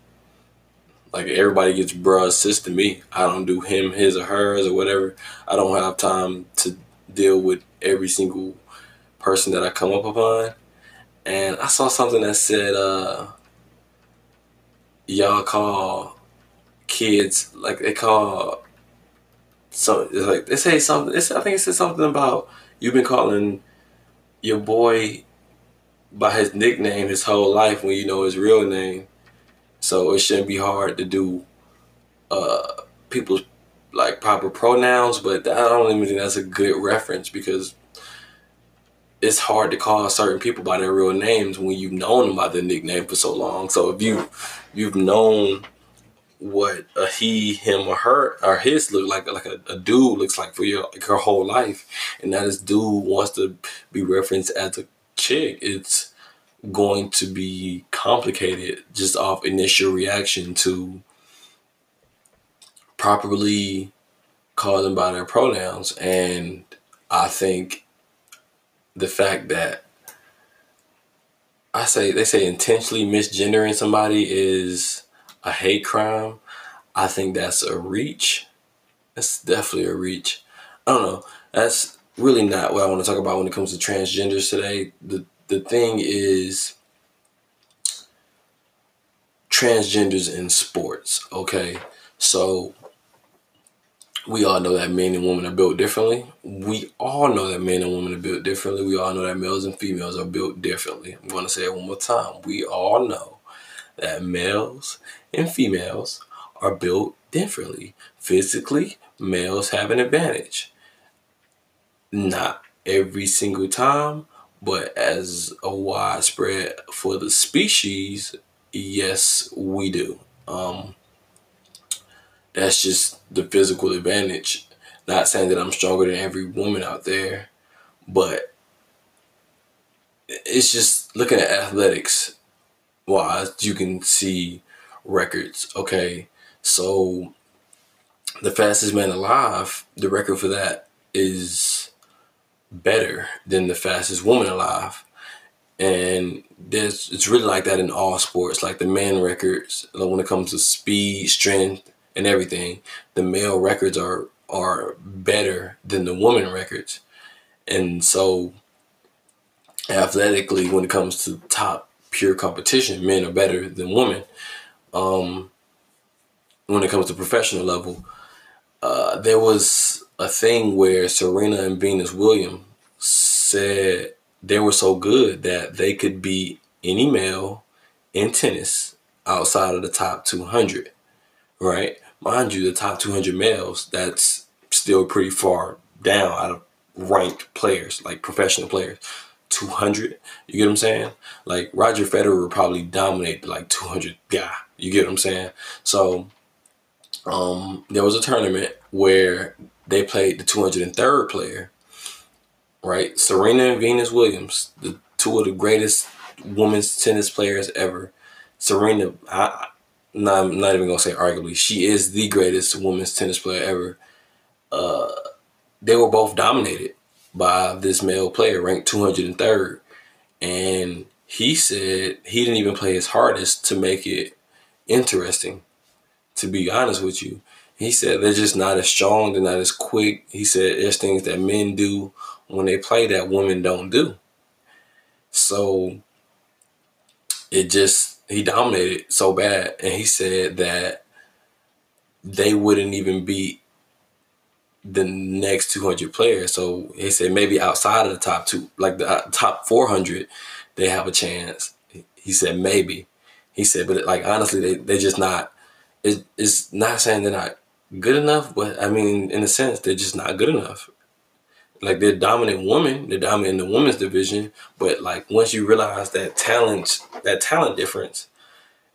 like everybody gets bruh sis to me. I don't do him, his, or hers, or whatever. I don't have time to deal with every single person that I come up upon and I saw something that said, uh, y'all call kids like they call so like they say something. It's, I think it said something about you've been calling your boy by his nickname his whole life when you know his real name. So it shouldn't be hard to do uh, people's like proper pronouns, but I don't even think that's a good reference because it's hard to call certain people by their real names when you've known them by their nickname for so long. So if you you've known what a he, him, or her or his look like, like a, a dude looks like for your like whole life, and that this dude wants to be referenced as a chick, it's going to be complicated just off initial reaction to properly call them by their pronouns, and I think the fact that I say they say intentionally misgendering somebody is a hate crime. I think that's a reach. That's definitely a reach. I don't know. That's really not what I want to talk about when it comes to transgenders today. The the thing is transgenders in sports, okay? So we all know that men and women are built differently. We all know that men and women are built differently. We all know that males and females are built differently. I'm going to say it one more time. We all know that males and females are built differently. Physically, males have an advantage. Not every single time, but as a widespread for the species, yes, we do. Um, that's just the physical advantage. Not saying that I'm stronger than every woman out there, but it's just looking at athletics wise, you can see records. Okay, so the fastest man alive, the record for that is better than the fastest woman alive. And there's it's really like that in all sports. Like the man records, when it comes to speed, strength, and everything, the male records are are better than the woman records. And so athletically, when it comes to top pure competition, men are better than women. Um, when it comes to professional level, uh, there was a thing where Serena and Venus Williams said they were so good that they could beat any male in tennis outside of the top 200, right? Mind you, the top 200 males, that's still pretty far down out of ranked players, like professional players. 200, you get what I'm saying? Like Roger Federer would probably dominate like 200 guy, you get what I'm saying? So um, there was a tournament where they played the 203rd player, right? Serena and Venus Williams, the two of the greatest women's tennis players ever. Serena, I, not, not even gonna say arguably, she is the greatest women's tennis player ever. Uh, they were both dominated by this male player ranked 203rd. And he said he didn't even play his hardest to make it interesting, to be honest with you. He said they're just not as strong, they're not as quick. He said there's things that men do when they play that women don't do. So it just, he dominated so bad. And he said that they wouldn't even beat the next 200 players. So he said maybe outside of the top two, like the uh, top 400, they have a chance. He said maybe. He said, but like honestly, they they just not. It, it's not saying they're not good enough, but I mean, in a sense, they're just not good enough. Like they're dominant woman, they're dominant in the women's division, but like once you realize that talent, that talent difference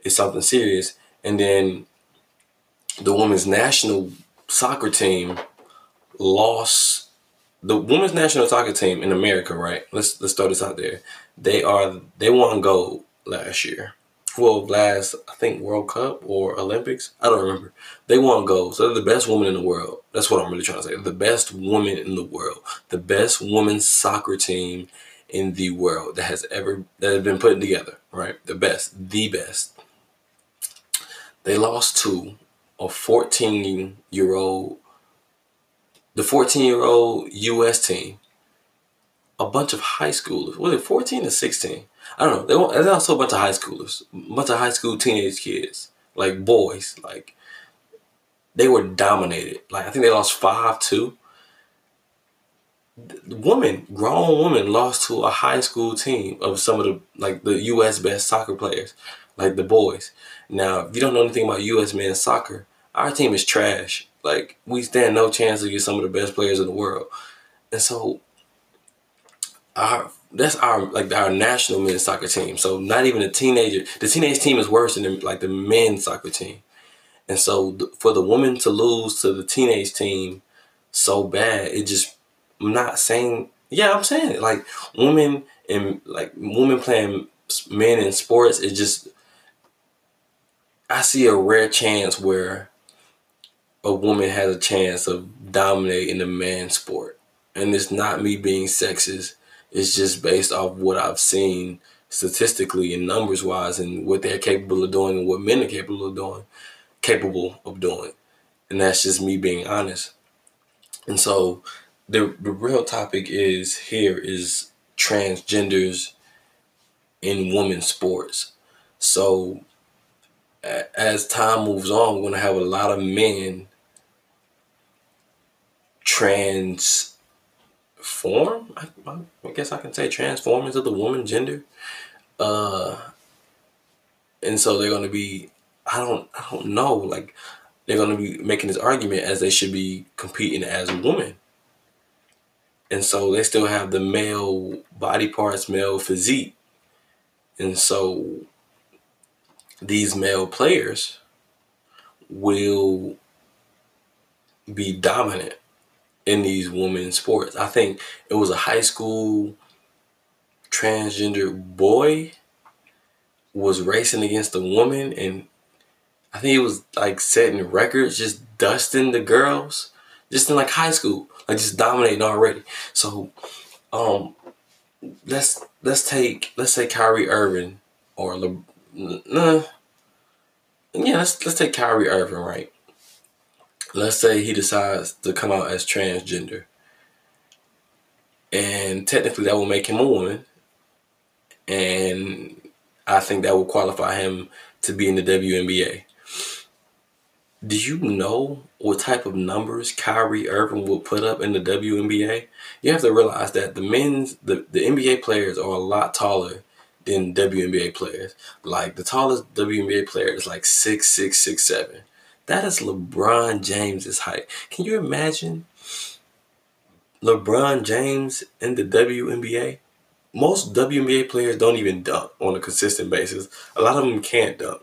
is something serious, and then the women's national soccer team lost the women's national soccer team in America, right? Let's let's throw this out there. They are they won gold last year. Well, last I think World Cup or Olympics, I don't remember. They won gold, so they're the best woman in the world. That's what I'm really trying to say. The best woman in the world, the best women's soccer team in the world that has ever that has been put together. Right, the best, the best. They lost to a 14 year old the 14 year old U.S. team, a bunch of high schoolers, was it 14 or 16? I don't know. They were, also a bunch of high schoolers, a bunch of high school teenage kids, like boys, like they were dominated. Like I think they lost five two. Woman, grown woman, lost to a high school team of some of the like the U.S. best soccer players, like the boys. Now, if you don't know anything about U.S. men's soccer, our team is trash. Like we stand no chance against some of the best players in the world, and so our that's our like our national men's soccer team. So not even a teenager. The teenage team is worse than like the men's soccer team, and so for the women to lose to the teenage team so bad, it just I'm not saying. Yeah, I'm saying it. Like women and like women playing men in sports, it just I see a rare chance where a woman has a chance of dominating the man sport. And it's not me being sexist. It's just based off what I've seen statistically and numbers wise and what they're capable of doing and what men are capable of doing, capable of doing. And that's just me being honest. And so the the real topic is here is transgenders in women's sports. So as time moves on, we're gonna have a lot of men transform. I, I, guess I can say transform into the woman gender. Uh, and so they're gonna be. I don't. I don't know. Like, they're going to be making this argument as they should be competing as a woman. And so they still have the male body parts, male physique. And so these male players will be dominant in these women's sports. I think it was a high school transgender boy was racing against a woman and I think he was like setting records, just dusting the girls, just in like high school, like just dominating already. So, um, let's let's take let's say Kyrie Irving or Le, nah, yeah, let's let's take Kyrie Irving, right? Let's say he decides to come out as transgender. And technically that will make him a woman. And I think that will qualify him to be in the WNBA. Do you know what type of numbers Kyrie Irving will put up in the WNBA? You have to realize that the men's the, the NBA players are a lot taller than WNBA players. Like the tallest WNBA player is like six six six seven. That is LeBron James's height. Can you imagine LeBron James in the WNBA? Most WNBA players don't even dunk on a consistent basis. A lot of them can't dunk.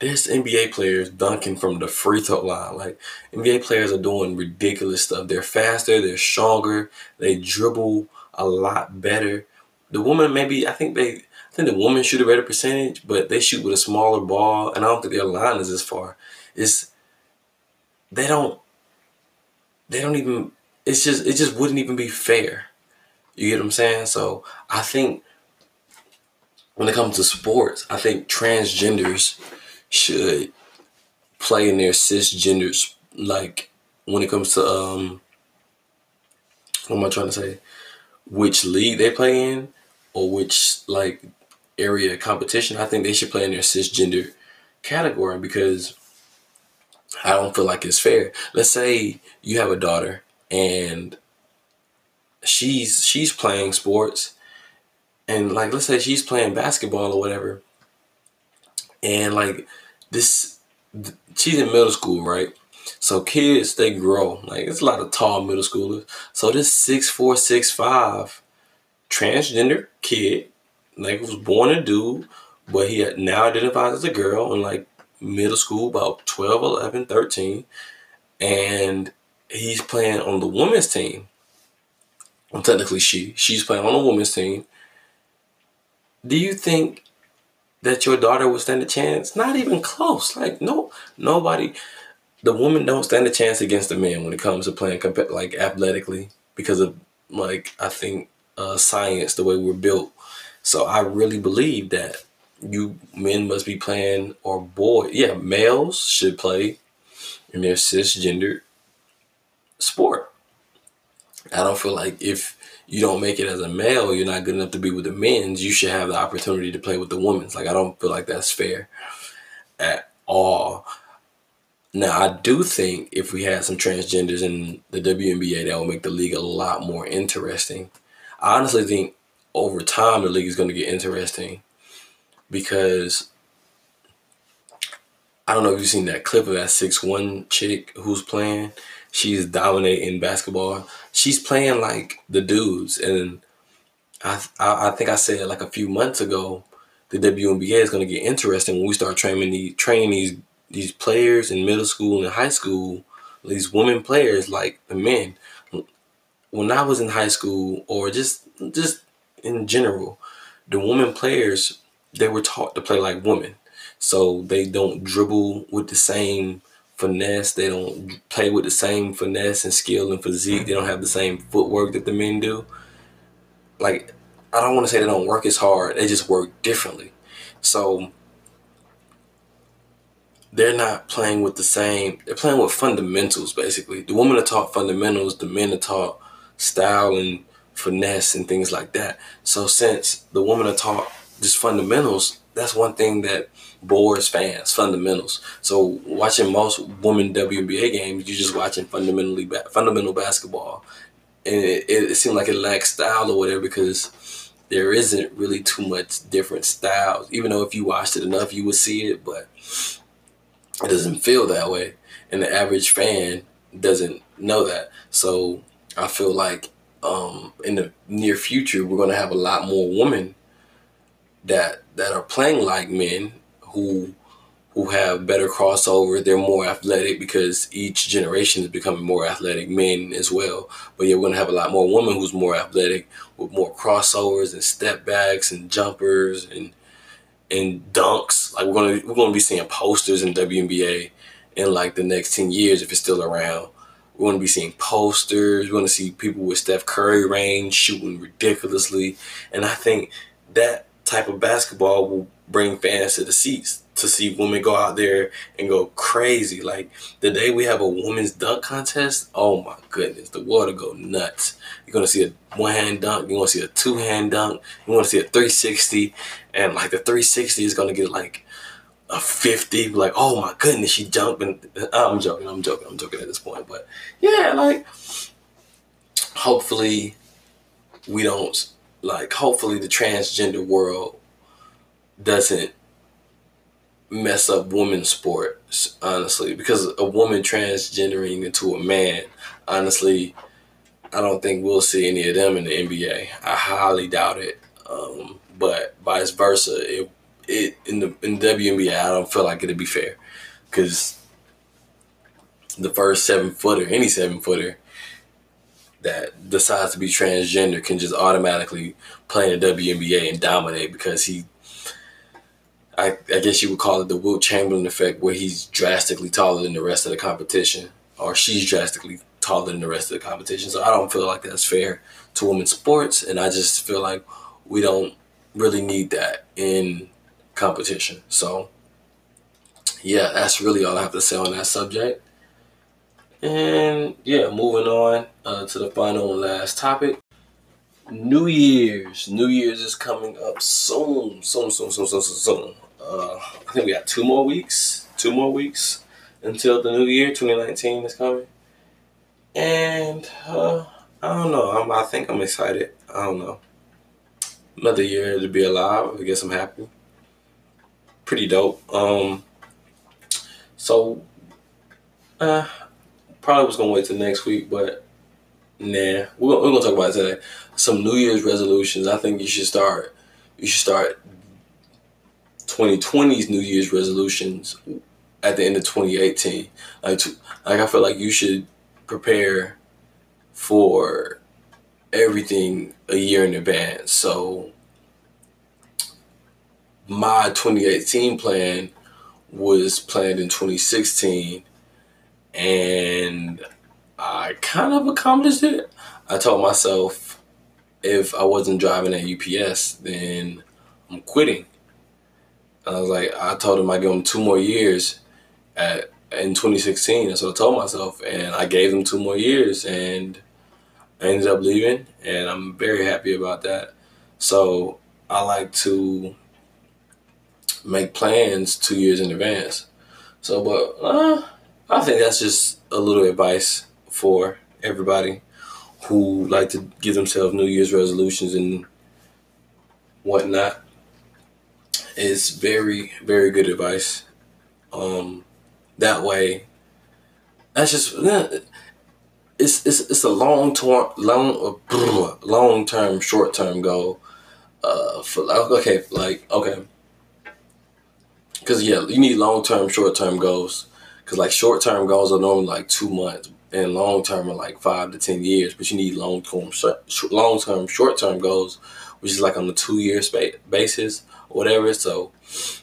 There's NBA players dunking from the free throw line. Like NBA players are doing ridiculous stuff. They're faster, they're stronger, they dribble a lot better the woman maybe I think they I think the woman shoot a better percentage, but they shoot with a smaller ball, and I don't think their line is as far. It's they don't they don't even it's just it just wouldn't even be fair. You get what I'm saying? So I think when it comes to sports, I think transgenders should play in their cisgenders like when it comes to um what am I trying to say? Which league they play in, or which like area competition, I think they should play in their cisgender category because I don't feel like it's fair. Let's say you have a daughter and she's she's playing sports and like let's say she's playing basketball or whatever and like this she's in middle school right? So kids they grow. Like it's a lot of tall middle schoolers. So this six four six five transgender kid, like was born a dude, but he now identifies as a girl in like middle school, about 12, 11, 13. And he's playing on the women's team. Well, technically she. She's playing on the women's team. Do you think that your daughter would stand a chance? Not even close. Like no, nobody. The women don't stand a chance against the men when it comes to playing like athletically because of like I think uh, science, the way we're built. So I really believe that you men must be playing, or boy, yeah, males should play in their cisgender sport. I don't feel like if you don't make it as a male, you're not good enough to be with the men's. You should have the opportunity to play with the women's. Like I don't feel like that's fair at all. Now I do think if we had some transgenders in the WNBA, that would make the league a lot more interesting I honestly think over time the league is going to get interesting because I don't know if you've seen that clip of that six one chick who's playing. She's dominating basketball. She's playing like the dudes, and I I, I think I said like a few months ago, the WNBA is going to get interesting when we start training these training these these players in middle school and high school. These women players like the men when I was in high school or just just in general, the women players they were taught to play like women. So they don't dribble with the same finesse. They don't play with the same finesse and skill and physique. They don't have the same footwork that the men do. Like I don't want to say they don't work as hard. They just work differently. So they're not playing with the same. They're playing with fundamentals basically. The women are taught fundamentals. The men are taught style and finesse and things like that. So since the women are taught just fundamentals, that's one thing that bores fans, fundamentals. So watching most women WNBA games, you're just watching fundamentally ba- fundamental basketball. And it, it, seemed like it lacks style or whatever because there isn't really too much different styles. Even though if you watched it enough, you would see it. But it doesn't feel that way, and the average fan doesn't know that. So I feel like um, in the near future we're gonna have a lot more women that that are playing like men who who have better crossover. They're more athletic because each generation is becoming more athletic men as well. But yeah, we're gonna have a lot more women who's more athletic with more crossovers and step backs and jumpers and and dunks. Like we're gonna we're gonna be seeing posters in WNBA in like the next ten years if it's still around. We're gonna be seeing posters. We're gonna see people with Steph Curry range shooting ridiculously, and I think that type of basketball will bring fans to the seats to see women go out there and go crazy. Like the day we have a women's dunk contest, oh my goodness, the water go nuts. You're gonna see a one hand dunk, you're gonna see a two hand dunk, you wanna see a 360, and like the 360 is gonna get like a 50, like, oh my goodness, she jumping. I'm joking, I'm joking, I'm joking at this point. But yeah, like hopefully we don't like hopefully the transgender world doesn't mess up women's sports, honestly, because a woman transgendering into a man, honestly, I don't think we'll see any of them in the NBA. I highly doubt it. Um, but vice versa, it it in the in WNBA, I don't feel like it'd be fair because the first seven footer, any seven footer that decides to be transgender, can just automatically play in the WNBA and dominate because he I, I guess you would call it the Wilt Chamberlain effect, where he's drastically taller than the rest of the competition, or she's drastically taller than the rest of the competition. So I don't feel like that's fair to women's sports, and I just feel like we don't really need that in competition. So yeah, that's really all I have to say on that subject. And yeah, moving on uh, to the final and last topic. New Year's. New Year's is coming up soon, soon, soon, soon, soon, soon, uh, I think we got two more weeks, two more weeks until the new year, 2019 is coming. And uh, I don't know. I'm, I think I'm excited. I don't know. Another year to be alive. I guess I'm happy. Pretty dope. Um. So, uh, probably was gonna wait till next week, but nah, we're, we're gonna talk about it today. Some New Year's resolutions. I think you should start. You should start 2020's New Year's resolutions at the end of 2018. Like, like I feel like you should prepare for everything a year in advance. So my 2018 plan was planned in 2016 and I kind of accomplished it. I told myself if I wasn't driving at UPS, then I'm quitting. I was like, I told him I give him two more years at in 2016. That's what I told myself, and I gave him two more years, and I ended up leaving, and I'm very happy about that. So I like to make plans two years in advance. So, but uh, I think that's just a little advice for everybody who like to give themselves New Year's resolutions and whatnot It's very very good advice. Um, that way, that's just it's it's it's a long term long long term short term goal. Uh, for okay, like okay, because yeah, you need long term short term goals. Because like short term goals are normally like two months, and long term are like five to ten years. But you need long term long term short term goals, which is like on the two year basis whatever. So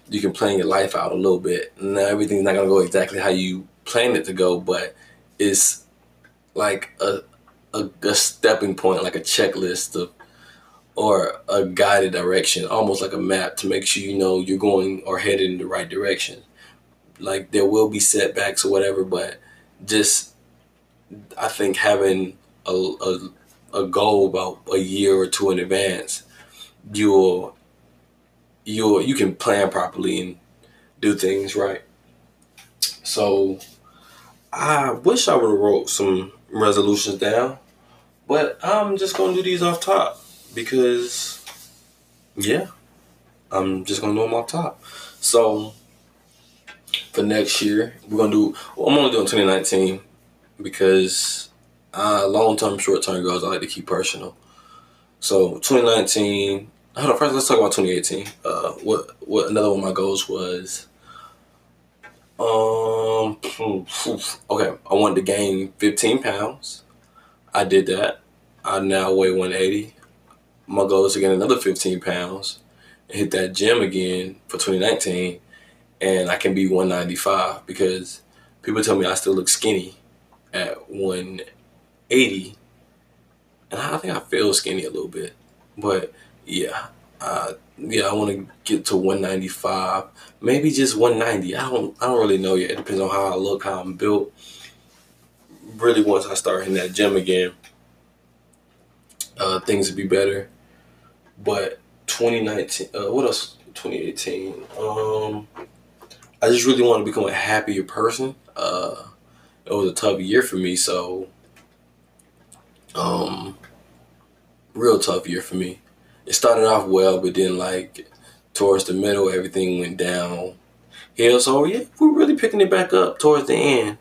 you can plan your life out a little bit. Now everything's not gonna go exactly how you planned it to go, but it's like a a, a stepping point, like a checklist of or a guided direction, almost like a map to make sure you know you're going or headed in the right direction. Like there will be setbacks or whatever, but just I think having a, a, a goal about a year or two in advance, you'll you you can plan properly and do things right. So I wish I would have wrote some resolutions down, but I'm just gonna do these off top because yeah, I'm just gonna do them off top. So for next year, we're gonna do. Well, I'm only doing 2019 because uh, long term, short term goals I like to keep personal. So 2019. Hold on. First, let's talk about 2018. Uh, what what another one of my goals was. Um. Okay, I wanted to gain 15 pounds. I did that. I now weigh 180. My goal is to gain another 15 pounds and hit that gym again for 2019, and I can be 195 because people tell me I still look skinny at 180, and I think I feel skinny a little bit, but yeah, uh, yeah, I want to get to 195, maybe just 190. I don't, I don't really know yet. It depends on how I look, how I'm built. Really, once I start in that gym again, uh, things would be better. But 2019, uh, what else? 2018. Um, I just really want to become a happier person. Uh, it was a tough year for me, so um, real tough year for me. It started off well, but then like towards the middle, everything went down. Hill, so yeah, we're really picking it back up towards the end.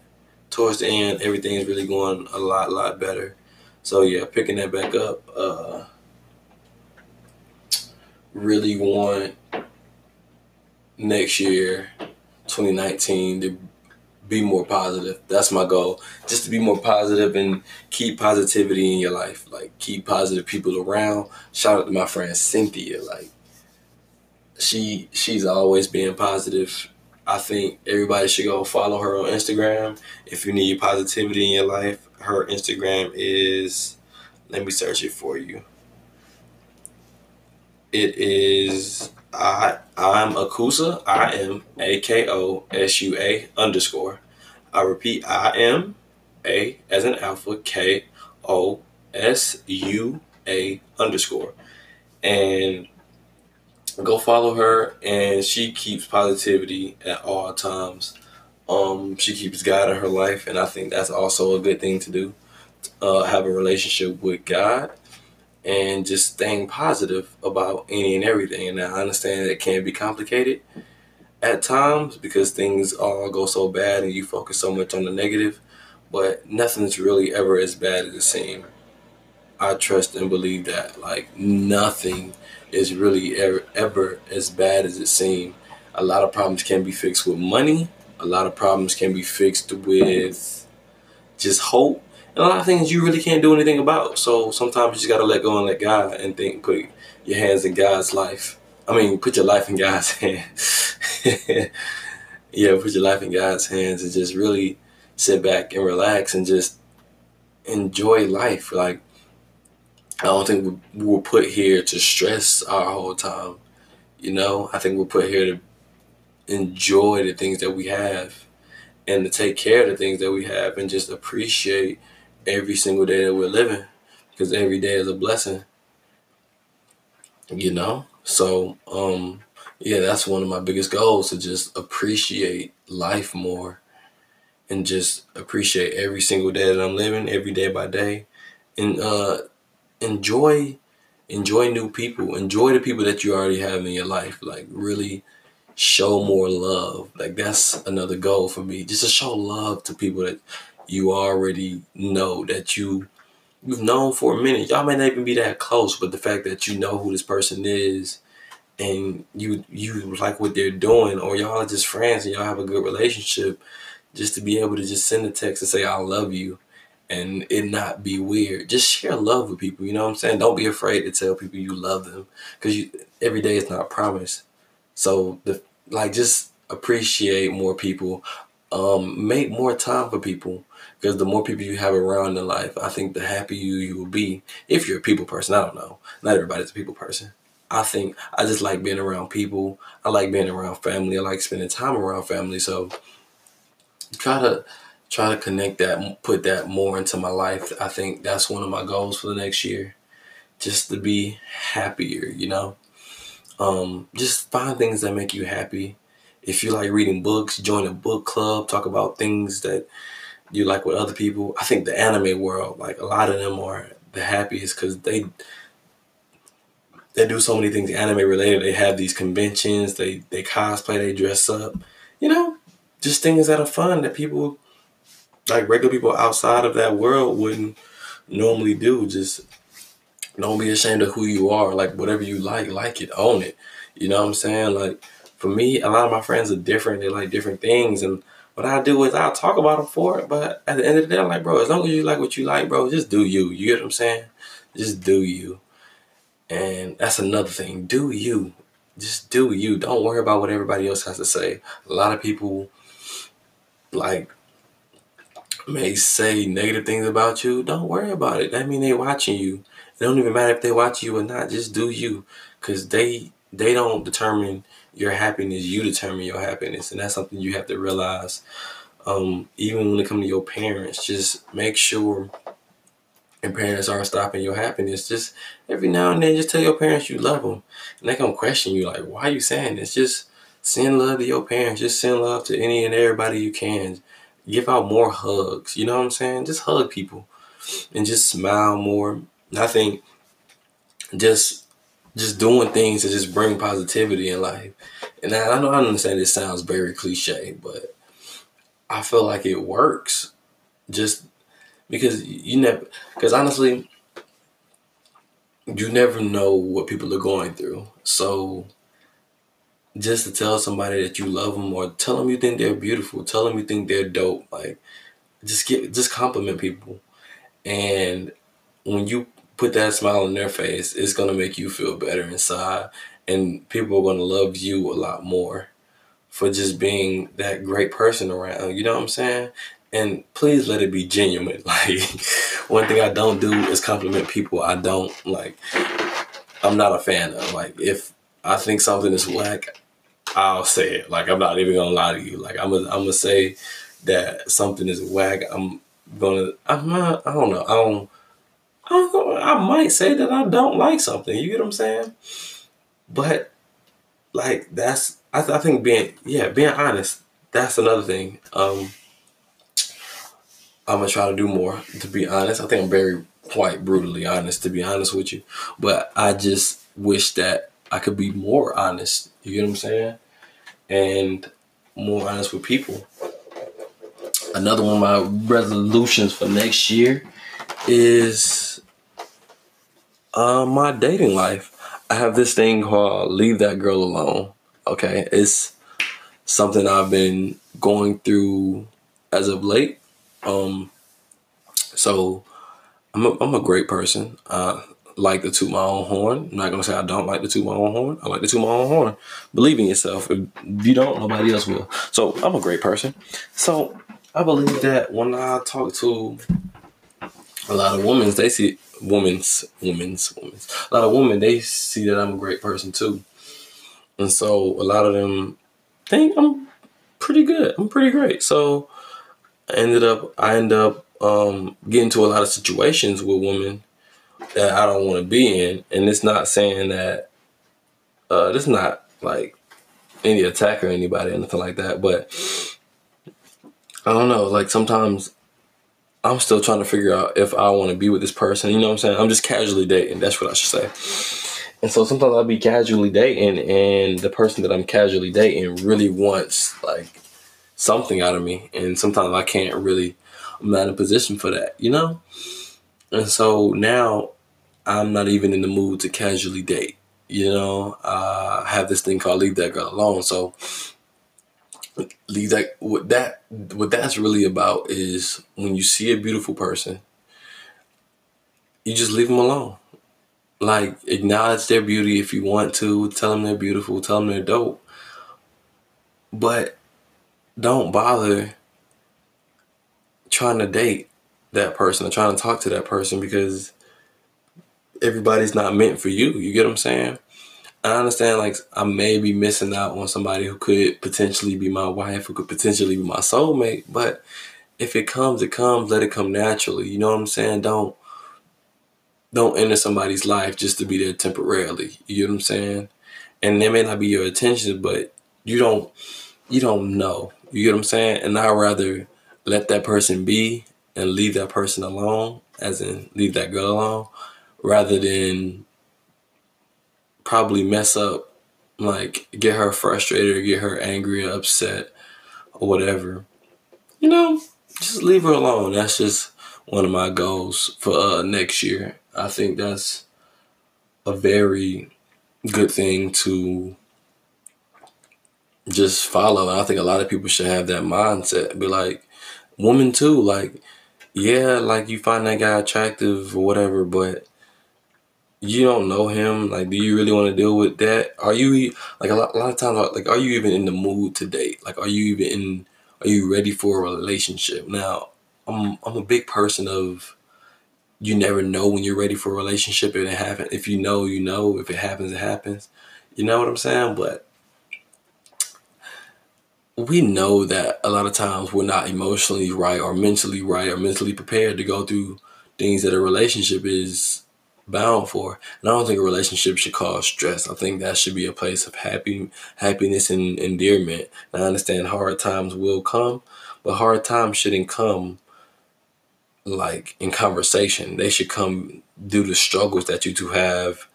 Towards the end, everything's really going a lot, lot better. So yeah, picking that back up. Uh, really want next year, 2019, to be more positive. That's my goal. Just to be more positive and keep positivity in your life. Like keep positive people around. Shout out to my friend Cynthia. Like she she's always being positive. I think everybody should go follow her on Instagram if you need positivity in your life. Her Instagram is let me search it for you. It is I I'm Akosua. I am A K O S U A underscore. I repeat, I am A as an alpha K O S U A underscore. And go follow her and she keeps positivity at all times. Um, she keeps God in her life and I think that's also a good thing to do. Uh, have a relationship with God and just staying positive about any and everything. And I understand it can be complicated at times because things all go so bad and you focus so much on the negative, but nothing's really ever as bad as it seems. I trust and believe that like nothing is really ever, ever as bad as it seems. A lot of problems can be fixed with money. A lot of problems can be fixed with just hope a lot of things you really can't do anything about. So sometimes you just gotta let go and let God and think, put your hands in God's life. I mean, put your life in God's hands. yeah, put your life in God's hands and just really sit back and relax and just enjoy life. Like, I don't think we were put here to stress our whole time. You know, I think we're put here to enjoy the things that we have and to take care of the things that we have and just appreciate every single day that we're living because every day is a blessing. You know? So, um, yeah, that's one of my biggest goals to just appreciate life more and just appreciate every single day that I'm living, every day by day. And uh enjoy enjoy new people. Enjoy the people that you already have in your life. Like really show more love. Like that's another goal for me. Just to show love to people that you already know that you you've known for a minute. Y'all may not even be that close, but the fact that you know who this person is and you you like what they're doing, or y'all are just friends and y'all have a good relationship, just to be able to just send a text and say I love you and it not be weird. Just share love with people, you know what I'm saying? Don't be afraid to tell people you love them because you every day is not promised. So the like just appreciate more people. Um, make more time for people because the more people you have around in life, I think the happier you, you will be. If you're a people person, I don't know. Not everybody's a people person. I think I just like being around people. I like being around family. I like spending time around family. So try to try to connect that, put that more into my life. I think that's one of my goals for the next year. Just to be happier, you know. Um, just find things that make you happy. If you like reading books, join a book club. Talk about things that you like with other people. I think the anime world, like a lot of them are the happiest because they they do so many things anime related. They have these conventions, they they cosplay, they dress up. You know, just things that are fun that people like regular people outside of that world wouldn't normally do. Just don't be ashamed of who you are. Like whatever you like, like it, own it. You know what I'm saying? Like for me, a lot of my friends are different. They like different things, and what I do is I'll talk about them for it. But at the end of the day, I'm like, bro, as long as you like what you like, bro, just do you. You get what I'm saying? Just do you. And that's another thing. Do you. Just do you. Don't worry about what everybody else has to say. A lot of people like may say negative things about you. Don't worry about it. That mean they watching you. It don't even matter if they watch you or not. Just do you. Cause they they don't determine your happiness. You determine your happiness. And that's something you have to realize. Um, even when it comes to your parents, just make sure and parents aren't stopping your happiness. Just every now and then, just tell your parents you love them, and they gonna question you like, "Why are you saying this?" Just send love to your parents. Just send love to any and everybody you can. Give out more hugs. You know what I'm saying? Just hug people, and just smile more. And I think just just doing things to just bring positivity in life. And I, I know I understand this sounds very cliche, but I feel like it works. Just because you never because honestly you never know what people are going through so just to tell somebody that you love them or tell them you think they're beautiful tell them you think they're dope like just get just compliment people and when you put that smile on their face it's going to make you feel better inside and people are going to love you a lot more for just being that great person around you know what i'm saying and please let it be genuine. Like one thing I don't do is compliment people I don't like. I'm not a fan of. Like if I think something is whack, I'll say it. Like I'm not even gonna lie to you. Like I'm gonna I'm gonna say that something is whack. I'm gonna I'm not I don't know. I don't I might say that I don't like something. You get what I'm saying? But like that's I, th- I think being yeah being honest. That's another thing. Um, I'm gonna try to do more. To be honest, I think I'm very quite brutally honest. To be honest with you, but I just wish that I could be more honest. You get what I'm saying? And more honest with people. Another one of my resolutions for next year is uh, my dating life. I have this thing called "Leave That Girl Alone." Okay, it's something I've been going through as of late um, so I'm a, I'm a great person. I like to toot my own horn. I'm not gonna say I don't like to toot my own horn. I like to toot my own horn. Believe in yourself. If you don't, nobody else will. So I'm a great person. So I believe that when I talk to a lot of women, they see women's, women's, women's. A lot of women, they see that I'm a great person too. And so a lot of them think I'm pretty good. I'm pretty great. So I ended up I end up um, getting to a lot of situations with women that I don't want to be in, and it's not saying that uh, this not like any attack or anybody or anything like that, but I don't know. Like sometimes I'm still trying to figure out if I want to be with this person. You know what I'm saying? I'm just casually dating. That's what I should say. And so sometimes I'll be casually dating, and the person that I'm casually dating really wants like something out of me. And sometimes I can't really, I'm not in a position for that, you know? And so now I'm not even in the mood to casually date. You know, uh, I have this thing called leave that girl alone. So that what that what that's really about is when you see a beautiful person, you just leave them alone. Like acknowledge their beauty if you want to, tell them they're beautiful, tell them they're dope. But don't bother trying to date that person or trying to talk to that person because everybody's not meant for you. You get what I'm saying? I understand like I may be missing out on somebody who could potentially be my wife, who could potentially be my soulmate, but if it comes, it comes, let it come naturally. You know what I'm saying? Don't don't enter somebody's life just to be there temporarily. You know what I'm saying? And they may not be your attention, but you don't you don't know. You get what I'm saying? And I'd rather let that person be and leave that person alone, as in leave that girl alone, rather than probably mess up, like get her frustrated or get her angry or upset or whatever, you know, just leave her alone. That's just one of my goals for uh, next year. I think that's a very good thing to just follow. And I think a lot of people should have that mindset. Be like, woman too, like, yeah, like you find that guy attractive or whatever, but you don't know him. Like, do you really want to deal with that? Are you like a lot, a lot of times? Like, are you even in the mood to date? Like, are you even in? Are you ready for a relationship? Now, I'm I'm a big person of you never know when you're ready for a relationship if it happens. If you know, you know. If it happens, it happens. You know what I'm saying? But we know that a lot of times we're not emotionally right or mentally right or mentally prepared to go through things that a relationship is bound for. And I don't think a relationship should cause stress. I think that should be a place of happy happiness and endearment. And I understand hard times will come, but hard times shouldn't come like in conversation. They should come due to struggles that you two have,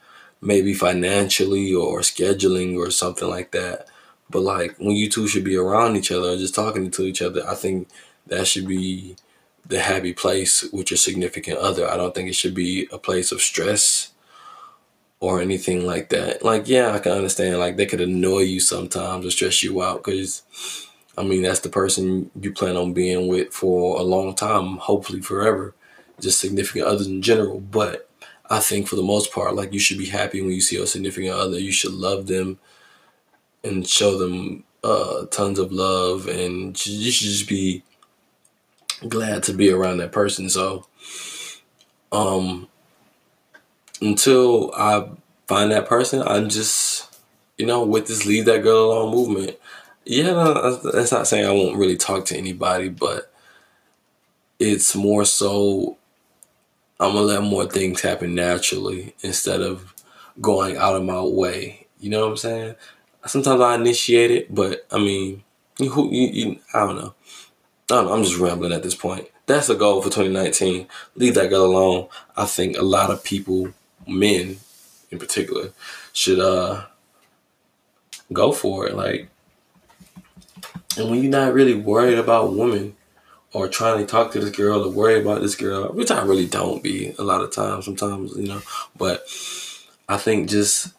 maybe financially or scheduling or something like that. But like when you two should be around each other, just talking to each other, I think that should be the happy place with your significant other. I don't think it should be a place of stress or anything like that. Like, yeah, I can understand. Like, they could annoy you sometimes or stress you out because, I mean, that's the person you plan on being with for a long time, hopefully forever, just significant others in general. But I think for the most part, like, you should be happy when you see a significant other. You should love them and show them uh, tons of love, and you should just be glad to be around that person. So, um, until I find that person, I'm just, you know, with this leave that girl alone movement. Yeah, that's not saying I won't really talk to anybody, but it's more so I'm gonna let more things happen naturally instead of going out of my way. You know what I'm saying? Sometimes I initiate it, but I mean, you, you, you I don't know. I. I'm just rambling at this point. That's a goal for 2019. Leave that girl alone. I think a lot of people, men in particular, should uh go for it. Like, and when you're not really worried about women or trying to talk to this girl or worry about this girl, which I really don't be a lot of times. Sometimes, you know, but I think just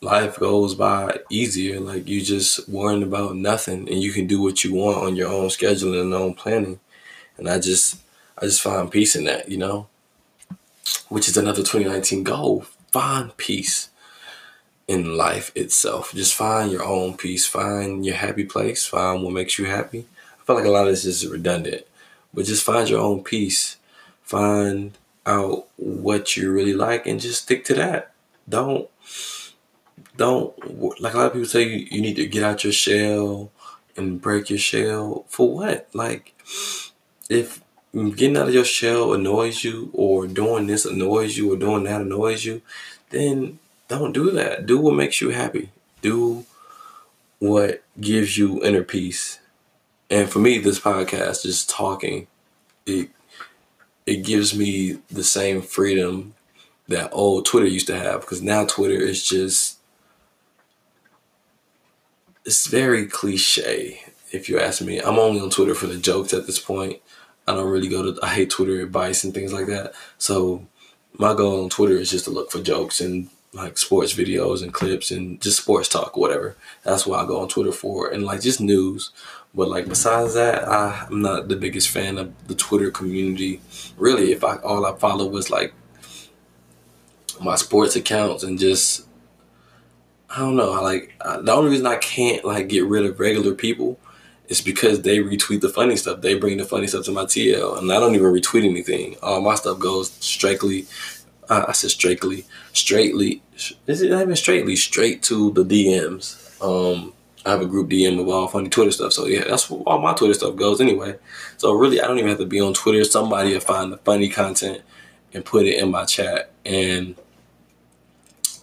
life goes by easier. Like you just worrying about nothing and you can do what you want on your own schedule and own planning. And I just I just find peace in that, you know? Which is another 2019 goal. Find peace in life itself. Just find your own peace. Find your happy place. Find what makes you happy. I feel like a lot of this is redundant. But just find your own peace. Find out what you really like and just stick to that. Don't don't like a lot of people say you, you need to get out your shell and break your shell. For what? Like if getting out of your shell annoys you or doing this annoys you or doing that annoys you then don't do that. Do what makes you happy. Do what gives you inner peace. And for me this podcast just talking it it gives me the same freedom that old twitter used to have because now twitter is just it's very cliche if you ask me. I'm only on Twitter for the jokes at this point. I don't really go to I hate Twitter advice and things like that. So my goal on Twitter is just to look for jokes and like sports videos and clips and just sports talk, whatever. That's what I go on Twitter for, and like just news. But like besides that, I, I'm not the biggest fan of the Twitter community. Really, if I all I follow was like my sports accounts and just I don't know. I like uh, the only reason I can't like get rid of regular people is because they retweet the funny stuff. They bring the funny stuff to my TL, and I don't even retweet anything. All my stuff goes straightly. Uh, I said straightly, straightly. Is it not even straightly? Straight to the DMs. Um, I have a group DM of all funny Twitter stuff. So yeah, that's where all my Twitter stuff goes anyway. So really, I don't even have to be on Twitter. Somebody will find the funny content and put it in my chat, and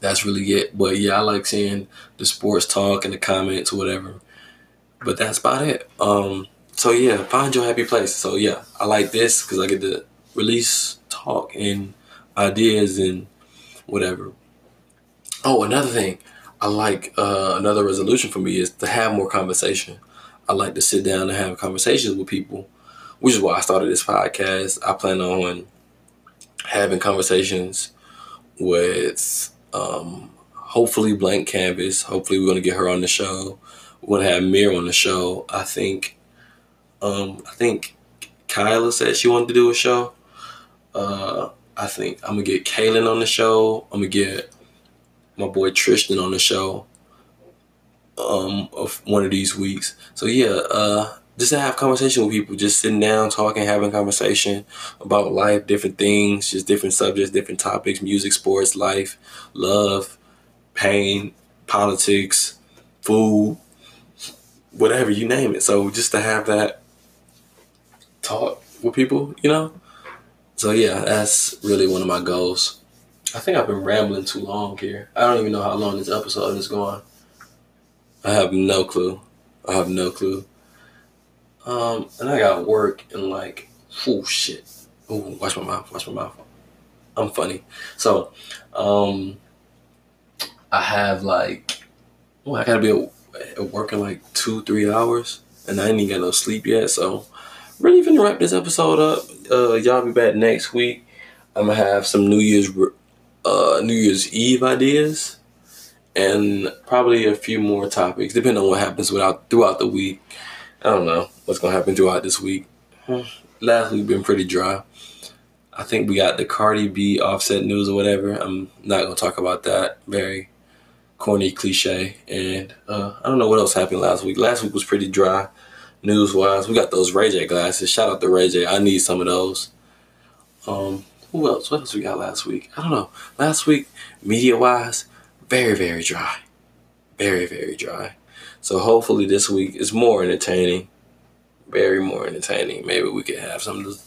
that's really it. But yeah, I like seeing the sports talk and the comments whatever. But that's about it. Um, so yeah, find your happy place. So yeah, I like this because I get to release talk and ideas and whatever. Oh, another thing, I like uh, another resolution for me is to have more conversation. I like to sit down and have conversations with people, which is why I started this podcast. I plan on having conversations with um, hopefully Blank Canvas. Hopefully, we're going to get her on the show. We're going to have Myr on the show. I think, um, I think Kyla said she wanted to do a show. Uh, I think I'm gonna get Kaylin on the show. I'm gonna get my boy Tristan on the show. Um, of one of these weeks. So yeah, uh, just to have conversation with people, just sitting down, talking, having conversation about life, different things, just different subjects, different topics, music, sports, life, love, pain, politics, food, whatever you name it. So just to have that talk with people, you know. So yeah, that's really one of my goals. I think I've been rambling too long here. I don't even know how long this episode is going. I have no clue. I have no clue. Um, and I got work and like, oh shit. Oh, watch my mouth. Watch my mouth. I'm funny. So, um, I have like, well, I gotta be at work in like two, three hours, and I ain't even got no sleep yet. So, really gonna wrap this episode up. Uh, y'all be back next week. I'm gonna have some New Year's, uh, New Year's Eve ideas, and probably a few more topics, depending on what happens without throughout the week. I don't know what's gonna happen throughout this week. Last week been pretty dry. I think we got the Cardi B Offset news or whatever. I'm not gonna talk about that. Very corny cliche. And uh, I don't know what else happened last week. Last week was pretty dry news wise. We got those Ray J glasses. Shout out to Ray J. I need some of those. Um, who else? What else we got last week? I don't know. Last week, media wise, very, very dry. Very, very dry. So hopefully this week is more entertaining. Very more entertaining. Maybe we could have something to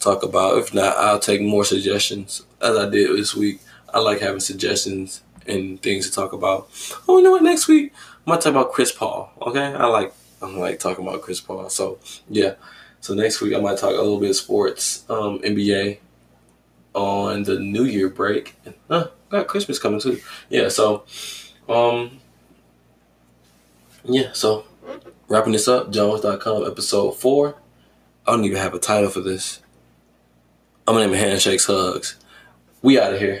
talk about. If not, I'll take more suggestions as I did this week. I like having suggestions and things to talk about. Oh, you know what? Next week, I might talk about Chris Paul. Okay, I like I'm like talking about Chris Paul. So yeah. So next week I might talk a little bit of sports, um, NBA on the New Year break. Uh, got Christmas coming too. Yeah. So, um, yeah. So wrapping this up, Jones.com episode four. I don't even have a title for this. I'm gonna name it Handshakes Hugs. We out of here.